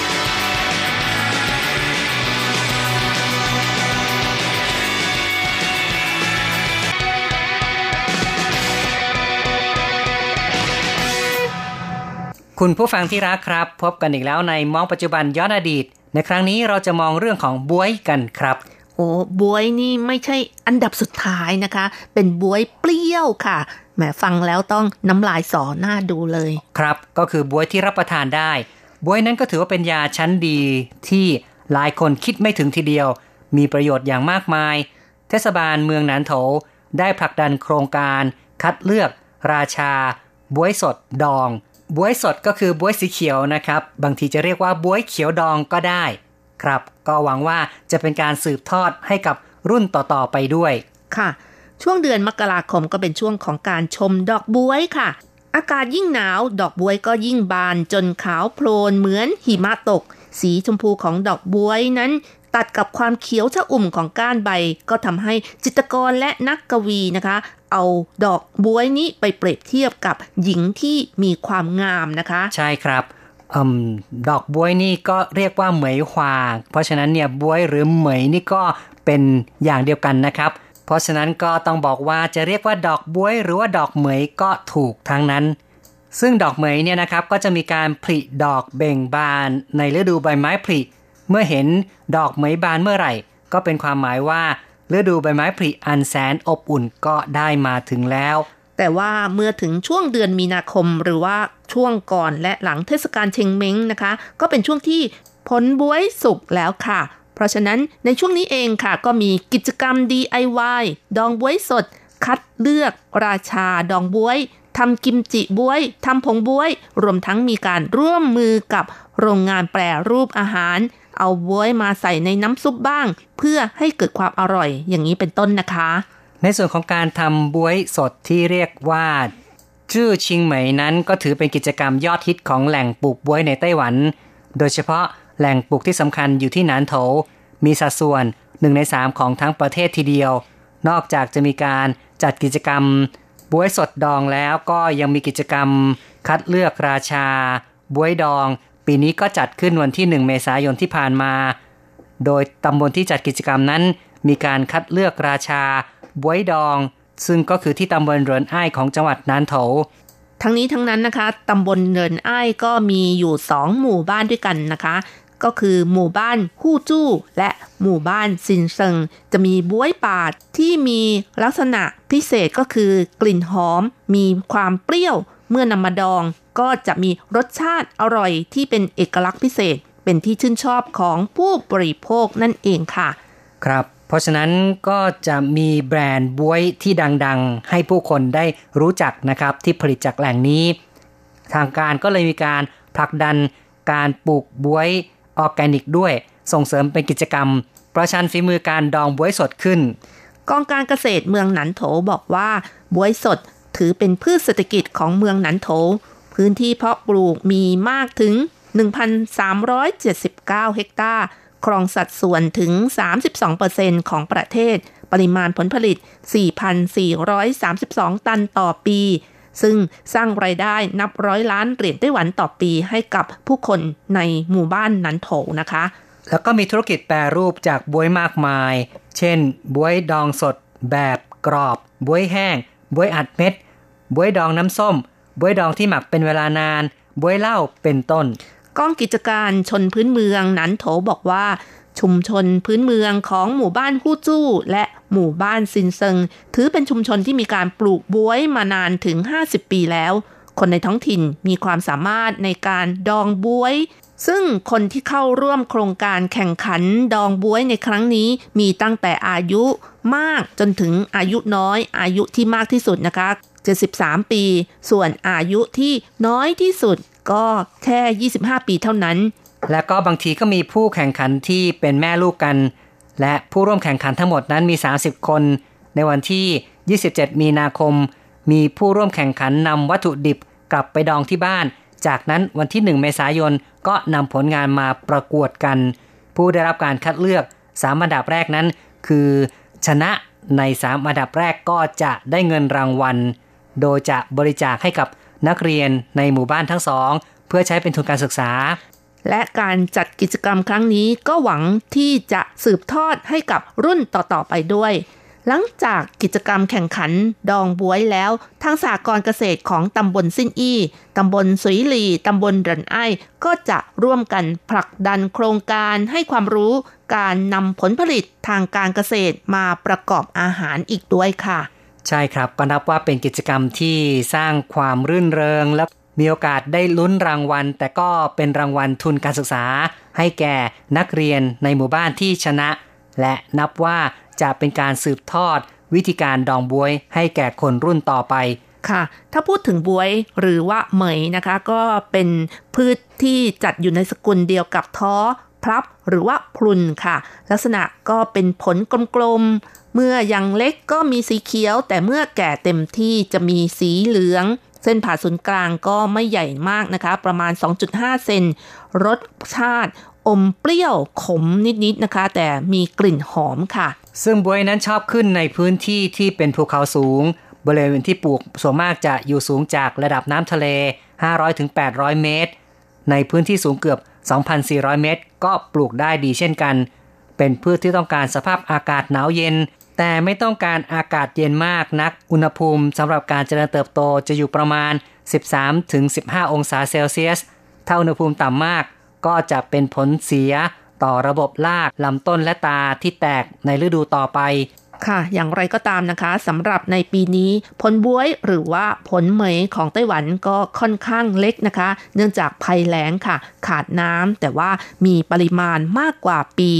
คุณผู้ฟังที่รักครับ พบกันอีกแล้วในมองปัจจุบันย้อนอดีต ในครั้งนี้เราจะมองเรื่องของบวยกันครับ
โอ้บวยนี่ไม่ใช่อันดับสุดท้ายนะคะ เป็นบวยเปรี้ยวค่ะแหมฟังแล้วต้องน้ำลายสอหน้าดูเลย
ครับ ก็คือบวยที่รับประทานได้ บวยนั้นก็ถือว่าเป็นยาชั้นดีที่หลายคนคิดไม่ถึงทีเดียว มีประโยชน์อย่างมากมาย เทศบาลเมืองหนานโถ ได้ผลักดันโครงการ คัดเลือก ราชา บวยสดดอง บวยสดก็คือบวยสีเขียวนะครับ บางทีจะเรียกว่าบวยเขียวดองก็ได้ ครับ ก็หวังว่าจะเป็นการสืบทอดให้กับรุ่นต่อๆไปด้วย
ค่ะ ช่วงเดือนมกราคมก็เป็นช่วงของการชมดอกบวยค่ะ อากาศยิ่งหนาว ดอกบวยก็ยิ่งบานจนขาวโพลนเหมือนหิมะตก สีชมพูของดอกบวยนั้นตัดกับความเขียวชะอุ่มของก้านใบ ก็ทำให้จิตรกรและนักกวีนะคะ เอาดอกบวยนี้ไปเปรียบเทียบกับหญิงที่มีความงามนะคะ
ใช่ครับอมดอกบวยนี่ก็เรียกว่าเหมยหวาเพราะฉะนั้นเนี่ยบวยหรือเหมยนี่ก็เป็นอย่างเดียวกันนะครับ เพราะฉะนั้นก็ต้องบอกว่าจะเรียกว่าดอกบวยหรือว่าดอกเหมยก็ถูกทั้งนั้น ซึ่งดอกเหมยเนี่ยนะครับก็จะมีการผลิดอกเบ่งบานในฤดูใบไม้ผลิเมื่อเห็นดอกเหมยบานเมื่อไหร่ ก็เป็นความหมายว่า ฤดูใบไม้ผลิอันแสนอบอุ่นก็ได้มาถึงแล้ว
แต่ว่าเมื่อถึงช่วงเดือนมีนาคมหรือว่าช่วงก่อนและหลังเทศกาลเชงเม้งนะคะ ก็เป็นช่วงที่ผลบวยสุกแล้วค่ะ เพราะฉะนั้นในช่วงนี้เองค่ะ ก็มีกิจกรรม DIY ดองบวยสด คัดเลือก ราชาดองบวยทำกิมจิบวยทำผงบวย รวมทั้งมีการร่วมมือกับโรงงานแปรรูปอาหาร เอาบวยมาใส่ในน้ำซุปบ้าง เพื่อให้เกิดความอร่อยอย่างนี้เป็นต้นนะคะ
ในส่วนของการทำบวยสดที่เรียกว่าชื่อชิงเหมยนั้นก็ถือเป็นกิจกรรมยอดฮิตของแหล่งปลูกบวยในไต้หวัน โดยเฉพาะแหล่งปลูกที่สำคัญอยู่ที่หนานโถ มีสัดส่วนหนึ่งในสามของทั้งประเทศทีเดียว นอกจากจะมีการจัดกิจกรรมบวยสดดองแล้วก็ยังมีกิจกรรม คัดเลือกราชาบวยดอง ปีนี้ก็จัดขึ้นวันที่ 1 เมษายนที่ผ่านมา โดยตำบลที่จัดกิจกรรมนั้น มีการคัดเลือกราชาบวยดอง ซึ่งก็คือที่ตำบลเรินอ้ายของจังหวัดนานโถ
ทั้งนี้ทั้งนั้นนะคะตำบลเนินอ้ายก็มีอยู่สองหมู่บ้านด้วยกันนะคะ ก็คือหมู่บ้านฮู้จู้ และหมู่บ้านซินเซิง จะมีบ้วยป่าที่มีลักษณะพิเศษก็คือกลิ่นหอม มีความเปรี้ยว เมื่อนำมาดองก็จะมีรสชาติอร่อยที่เป็นเอกลักษณ์พิเศษ เป็นที่ชื่นชอบของผู้บริโภคนั่นเองค่ะ
ครับเพราะฉะนั้นก็จะมีแบรนด์บวยที่ดังๆ ให้ผู้คนได้รู้จักนะครับที่ผลิตจากแหล่งนี้ ทางการก็เลยมีการผลักดันการปลูกบวยออร์แกนิกด้วย ส่งเสริมเป็นกิจกรรม ประชันฝีมือการดองบวยสดขึ้น
กองการเกษตรเมืองหนันโถบอกว่าบวยสด ถือเป็นพืชเศรษฐกิจของเมืองหนันโถ พื้นที่เพาะปลูกมีมากถึง 1,379 เฮกตาร์ครองสัดส่วนถึง 32%ของประเทศ ปริมาณผลผลิต 4,432 ตันต่อปี ซึ่งสร้างรายได้นับร้อยล้านเหรียญไต้หวันต่อปีให้กับผู้คนในหมู่บ้านนันโถนะคะ
แล้วก็มีธุรกิจแปรรูปจากบวยมากมาย เช่น บวยดองสดแบบกรอบ บวยแห้ง บวยอัดเม็ด บวยดองน้ำส้ม บวยดองที่หมักเป็นเวลานาน บวยเหล้าเป็นต้น
กองกิจการชนพื้นเมืองหนันโถบอกว่า ชุมชนพื้นเมืองของหมู่บ้านฮู้จู้ และหมู่บ้านซินเซิง ถือเป็นชุมชนที่มีการปลูกบวยมานานถึง 50 ปีแล้ว คนในท้องถิ่นมีความสามารถในการดองบวย ซึ่งคนที่เข้าร่วมโครงการแข่งขันดองบวยในครั้งนี้มีตั้งแต่อายุมากจนถึงอายุน้อย อายุที่มากที่สุดนะคะ 73 ปี ส่วนอายุที่น้อยที่สุดก็แค่ 25 ปีเท่านั้น
และก็บางทีก็มีผู้แข่งขันที่เป็นแม่ลูกกัน และผู้ร่วมแข่งขันทั้งหมดนั้นมี 30 คน ในวันที่ 27 มีนาคม มีผู้ร่วมแข่งขันนำวัตถุดิบกลับไปดองที่บ้าน จากนั้นวันที่ 1 เมษายน ก็นำผลงานมาประกวดกัน ผู้ได้รับการคัดเลือก 3 อันดับแรกนั้น คือชนะใน 3 อันดับแรกก็จะได้เงินรางวัล โดยจะบริจาคให้กับนักเรียนในหมู่บ้านทั้งสอง เพื่อใช้เป็นทุนการศึกษา
และการจัดกิจกรรมครั้งนี้ก็หวังที่จะสืบทอดให้กับรุ่นต่อๆไปด้วย หลังจากกิจกรรมแข่งขันดองบวยแล้ว ทางสากรเกษตรของตำบลสิ้นอี้ ตำบลสุยหลี ตำบลเรินไอก็จะร่วมกันผลักดันโครงการให้ความรู้การนำผลผลิตทางการเกษตรมาประกอบอาหารอีกด้วยค่ะ
ใช่ครับก็นับว่าเป็นกิจกรรมที่สร้างความรื่นเริงและมีโอกาสได้ลุ้นรางวัล แต่ก็เป็นรางวัลทุนการศึกษา ให้แก่นักเรียนในหมู่บ้านที่ชนะ และนับว่าจะเป็นการสืบทอด วิธีการดองบวยให้แก่คนรุ่นต่อไป
ค่ะถ้าพูดถึงบวยหรือว่าเหมยนะคะก็เป็นพืชที่จัดอยู่ในสกุลเดียวกับท้อพลับหรือว่าพลุนค่ะ ลักษณะก็เป็นผลกลมๆ เมื่อยังเล็กก็มีสีเขียว แต่เมื่อแก่เต็มที่จะมีสีเหลือง เส้นผ่าศูนย์กลางก็ไม่ใหญ่มากนะคะ ประมาณ 2.5 เซนรสชาติ อมเปรี้ยวขมนิดๆนะคะ แต่มีกลิ่นหอมค่ะ
ซึ่งบวยนั้นชอบขึ้นในพื้นที่ที่เป็นภูเขาสูง บริเวณที่ปลูกส่วนมากจะอยู่สูงจากระดับน้ำทะเล 500-800 เมตร ในพื้นที่สูงเกือบ 2,400 เมตร ก็ปลูกได้ดีเช่นกัน เป็นพืชที่ต้องการสภาพอากาศหนาวเย็น แต่ไม่ต้องการอากาศเย็นมากนัก อุณหภูมิสำหรับการเจริญเติบโตจะอยู่ประมาณ 13-15 องศาเซลเซียส ถ้าอุณหภูมิต่ำมาก ก็จะเป็นผลเสียต่อระบบรากลำต้นและตาที่แตกในฤดูต่อไป
ค่ะ อย่างไรก็ตามนะคะสำหรับในปีนี้ ผลบวยหรือว่าผลเหมยของไต้หวันก็ค่อนข้างเล็กนะคะ เนื่องจากภัยแล้งค่ะ ขาดน้ำแต่ว่ามีปริมาณมากกว่าปี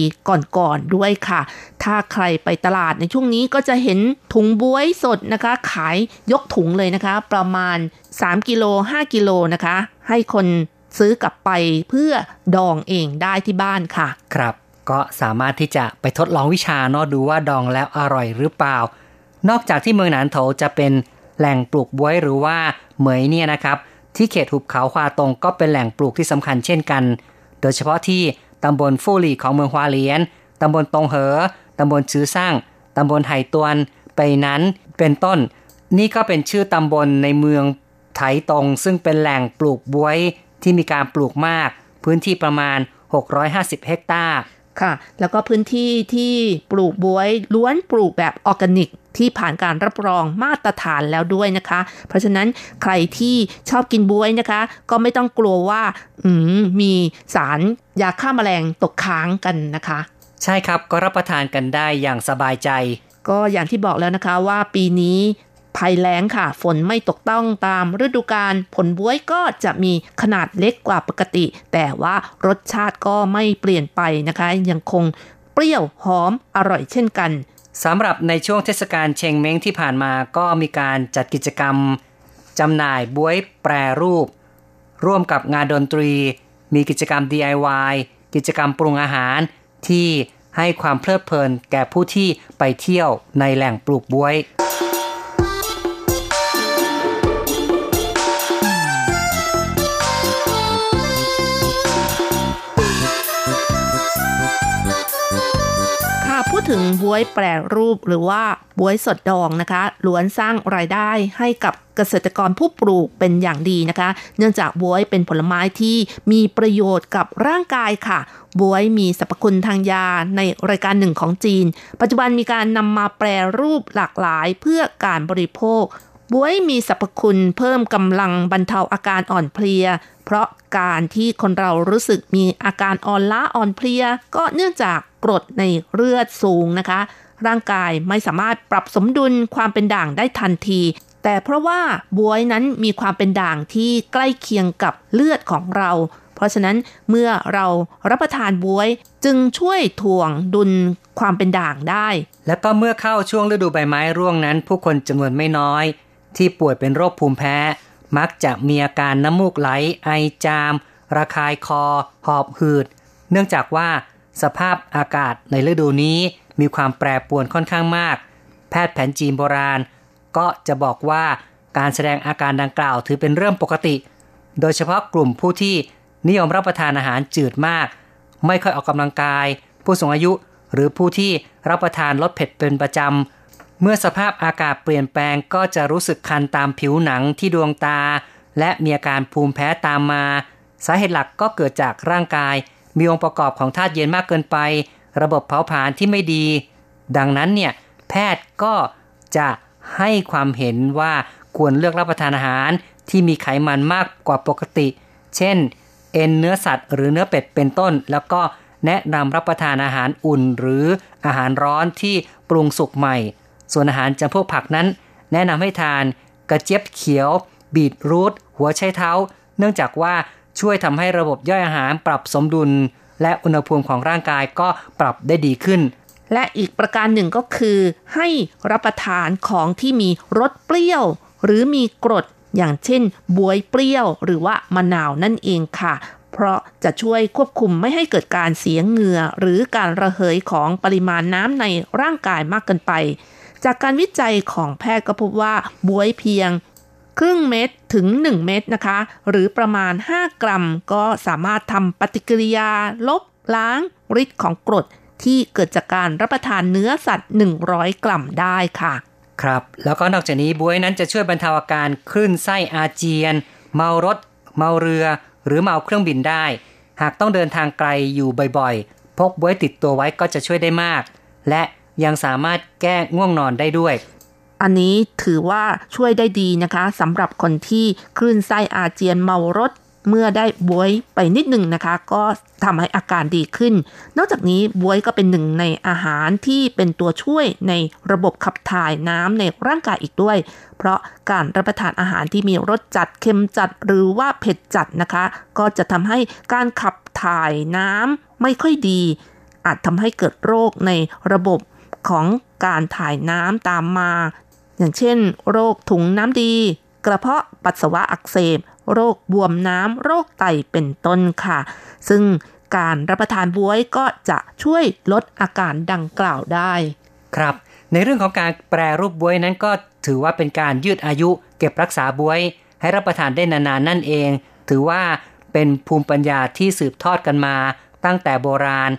ก่อนๆด้วยค่ะ ถ้าใครไปตลาดในช่วงนี้ก็จะเห็นถุงบวยสดนะคะ ขายยกถุงเลยนะคะ ประมาณ 3 กิโล 5 กิโลนะคะ ให้คน ซื้อกลับไปเพื่อดองเองได้ที่บ้านค่ะ
ครับ ก็สามารถที่จะไปทดลองวิชาเนาะดูว่าดองแล้วอร่อยหรือเปล่า นอกจากที่เมืองหนานโถจะเป็นแหล่งปลูกบวยหรือว่าเหมยเนี่ยนะครับ ที่เขตหุบเขาควาตงก็เป็นแหล่งปลูกที่สำคัญเช่นกัน โดยเฉพาะที่ตำบลฟู่หลี่ของเมืองฮวาเลียนตำบลตงเหอตำบลชื้อสร้างตำบลไหตวน ไปนั้นเป็นต้น นี่ก็เป็นชื่อตำบลในเมืองไถตงซึ่งเป็นแหล่งปลูกบวย ที่มีการปลูกมาก พื้นที่ประมาณ 650 เฮกตาร์
ค่ะ แล้วก็พื้นที่ที่ปลูกบวยล้วนปลูกแบบออร์แกนิกที่ผ่านการรับรองมาตรฐานแล้วด้วยนะคะ เพราะฉะนั้นใครที่ชอบกินบวยนะคะ ก็ไม่ต้องกลัวว่าอืมมีสารยาฆ่าแมลงตกค้างกันนะคะ
ใช่ครับก็รับประทานกันได้อย่างสบายใจ
ก็อย่างที่บอกแล้วนะคะว่าปีนี้ ภัยแล้งค่ะ ฝนไม่ตกต้องตามฤดูกาลผลบวยก็จะมีขนาดเล็กกว่าปกติ แต่ว่ารสชาติก็ไม่เปลี่ยนไปนะคะ ยังคงเปรี้ยวหอมอร่อยเช่นกัน
สำหรับในช่วงเทศกาลเชงเม้งที่ผ่านมาก็มีการจัดกิจกรรมจำหน่ายบวยแปรรูป ร่วมกับงานดนตรี มีกิจกรรม DIY กิจกรรมปรุงอาหารที่ให้ความเพลิดเพลินแก่ผู้ที่ไปเที่ยวในแหล่งปลูกบวย
ถึงบวยแปรรูปหรือว่าบวยสดดองนะคะล้วนสร้างรายได้ให้กับเกษตรกรผู้ปลูกเป็นอย่างดีนะคะ เนื่องจากบวยเป็นผลไม้ที่มีประโยชน์กับร่างกายค่ะบวยมีสรรพคุณทางยาในรายการหนึ่งของจีน ปัจจุบันมีการนำมาแปรรูปหลากหลายเพื่อการบริโภค บวยมีสรรพคุณเพิ่มกำลังบรรเทาอาการอ่อนเพลีย เพราะการที่คนเรารู้สึกมีอาการอ่อนล้าอ่อนเพลีย ก็เนื่องจากกรดในเลือดสูงนะคะ ร่างกายไม่สามารถปรับสมดุลความเป็นด่างได้ทันที แต่เพราะว่าบวยนั้นมีความเป็นด่างที่ใกล้เคียงกับเลือดของเรา เพราะฉะนั้นเมื่อเรารับประทานบวยจึงช่วยถ่วงดุลความเป็นด่างได้
แล้วก็เมื่อเข้าช่วงฤดูใบไม้ร่วงนั้น ผู้คนจำนวนไม่น้อย ที่ป่วยเป็นโรคภูมิแพ้ มักจะมีอาการน้ำมูกไหล ไอจาม ระคายคอ หอบหืด เนื่องจากว่าสภาพอากาศในฤดูนี้มีความแปรปรวนค่อนข้างมาก แพทย์แผนจีนโบราณ ก็จะบอกว่าการแสดงอาการดังกล่าวถือเป็นเรื่องปกติ โดยเฉพาะกลุ่มผู้ที่นิยมรับประทานอาหารจืดมาก ไม่ค่อยออกกำลังกาย ผู้สูงอายุหรือผู้ที่รับประทานรสเผ็ดเป็นประจำ เมื่อสภาพอากาศเปลี่ยนแปลงก็จะรู้สึกคันตามผิวหนังที่ดวงตา และมีอาการภูมิแพ้ตามมา สาเหตุหลักก็เกิดจากร่างกาย มีองค์ประกอบของธาตุเย็นมากเกินไป ระบบเผาผลาญที่ไม่ดี ดังนั้นเนี่ยแพทย์ก็จะให้ความเห็นว่าควรเลือกรับประทานอาหารที่มีไขมันมากกว่าปกติ เช่น เอ็นเนื้อสัตว์ หรือเนื้อเป็ดเป็นต้น แล้วก็แนะนำรับประทานอาหารอุ่น หรืออาหารร้อนที่ปรุงสุกใหม่ ส่วนอาหารจำพวกผักนั้น แนะนำให้ทานกระเจี๊ยบเขียว บีทรูทหัวไชเท้า เนื่องจากว่าช่วยทำให้ระบบย่อยอาหารปรับสมดุล และอุณหภูมิของร่างกายก็ปรับได้ดีขึ้น
และอีกประการหนึ่งก็คือ ให้รับประทานของที่มีรสเปรี้ยว หรือมีกรดอย่างเช่น บวยเปรี้ยวหรือว่ามะนาวนั่นเองค่ะ เพราะจะช่วยควบคุมไม่ให้เกิดการเสียเหงื่อ หรือการระเหยของปริมาณน้ำในร่างกายมากเกินไป จากการวิจัยของแพทย์ก็พบว่าบวยเพียงครึ่งเม็ดถึง 1 เม็ดนะคะ หรือประมาณ 5 กรัมก็สามารถทำปฏิกิริยา ลบล้างฤทธิ์ของกรด ที่เกิดจากการรับประทานเนื้อสัตว์ 100 กรัมได้ค่ะ
ครับ แล้วก็นอกจากนี้บวยนั้นจะช่วยบรรเทาอาการคลื่นไส้อาเจียน เมารถ เมาเรือ หรือเมาเครื่องบินได้ หากต้องเดินทางไกลอยู่บ่อยๆ พกบวยติดตัวไว้ก็จะช่วยได้มาก และ ยังสามารถแก้ง่วงนอนได้ด้วย
อันนี้ถือว่าช่วยได้ดีนะคะสำหรับคนที่คลื่นไส้อาเจียนเมารถเมื่อได้บวยไปนิดหนึ่งนะคะ ก็ทำให้อาการดีขึ้น นอกจากนี้บวยก็เป็นหนึ่งในอาหารที่เป็นตัวช่วยในระบบขับถ่ายน้ำในร่างกายอีกด้วย เพราะการรับประทานอาหารที่มีรสจัดเค็มจัดหรือว่าเผ็ดจัดนะคะ ก็จะทำให้การขับถ่ายน้ำไม่ค่อยดี อาจทำให้เกิดโรคในระบบ ของการถ่ายน้ำตามมา อย่างเช่น โรคถุงน้ำดี กระเพาะปัสสาวะอักเสบ โรคบวมน้ำ โรคไตเป็นต้นค่ะ ซึ่งการรับประทานบวยก็จะช่วยลดอาการดังกล่าวได้
ครับ ในเรื่องของการแปรรูปบวยนั้นก็ถือว่าเป็นการยืดอายุ เก็บรักษาบวย ให้รับประทานได้นานๆนั่นเอง ถือว่าเป็นภูมิปัญญาที่สืบทอดกันมา ตั้งแต่โบราณ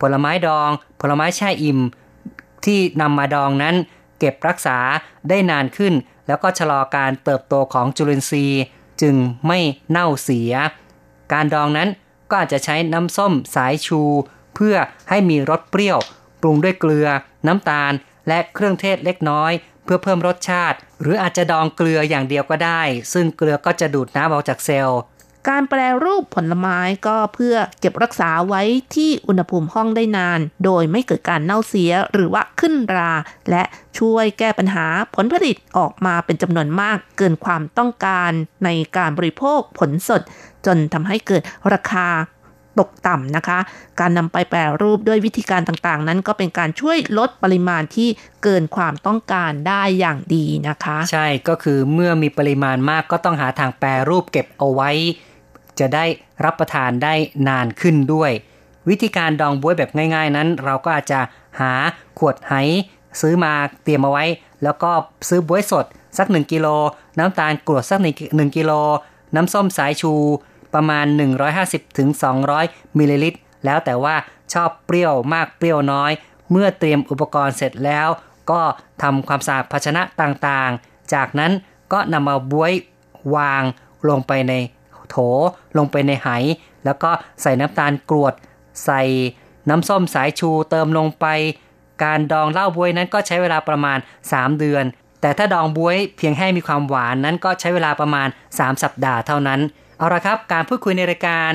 ผลไม้ดอง ผลไม้แช่อิ่ม ที่นำมาดองนั้น เก็บรักษาได้นานขึ้น แล้วก็ชะลอการเติบโตของจุลินทรีย์ จึงไม่เน่าเสีย การดองนั้นก็อาจจะใช้น้ำส้มสายชู เพื่อให้มีรสเปรี้ยว ปรุงด้วยเกลือ น้ำตาล และเครื่องเทศเล็กน้อย เพื่อเพิ่มรสชาติ หรืออาจจะดองเกลืออย่างเดียวก็ได้ ซึ่งเกลือก็จะดูดน้ำออกจากเซลล์
การแปรรูปผลไม้ก็เพื่อเก็บรักษาไว้ที่อุณหภูมิห้องได้นาน โดยไม่เกิดการเน่าเสียหรือว่าขึ้นรา และช่วยแก้ปัญหาผลผลิตออกมาเป็นจำนวนมากเกินความต้องการในการบริโภคผลสด จนทำให้เกิดราคาตกต่ำนะคะ การนำไปแปรรูปด้วยวิธีการต่างๆ นั้นก็เป็นการช่วยลดปริมาณที่เกินความต้องการได้อย่างดีนะคะ
ใช่ก็คือเมื่อมีปริมาณมากก็ต้องหาทางแปรรูปเก็บเอาไว้ จะได้รับประทานได้นานขึ้นด้วย วิธีการดองบ๊วยแบบง่าย ๆ นั้น เราก็อาจจะหาขวดไหซื้อมาเตรียมเอาไว้ แล้วก็ซื้อบ๊วยสดสัก 1กิโลน้ำตาลกรวดสัก1กิโลน้ำส้มสายชูประมาณ 150ถึง200มิลลิลิตรแล้วแต่ว่าชอบเปรี้ยวมากเปรี้ยวน้อย เมื่อเตรียมอุปกรณ์เสร็จแล้ว ก็ทำความสะอาดภาชนะต่างๆ จากนั้นก็นำมาบ๊วยวางลงไปใน โถลงไปในไห แล้วก็ใส่น้ำตาลกรวด ใส่น้ำส้มสายชูเติมลงไป การดองเหล้าบวยนั้นก็ใช้เวลาประมาณ 3 เดือน แต่ถ้าดองบวยเพียงให้มีความหวานนั้นก็ใช้เวลาประมาณ 3 สัปดาห์เท่านั้น เอาละครับ การพูดคุยในรายการ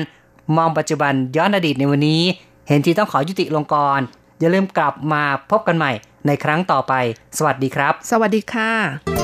มองปัจจุบันย้อนอดีตในวันนี้ เห็นทีต้องขอยุติลงก่อนอย่าลืมกลับมาพบกันใหม่ในครั้งต่อไป สวัสดีครับ
สวัสดีค่ะ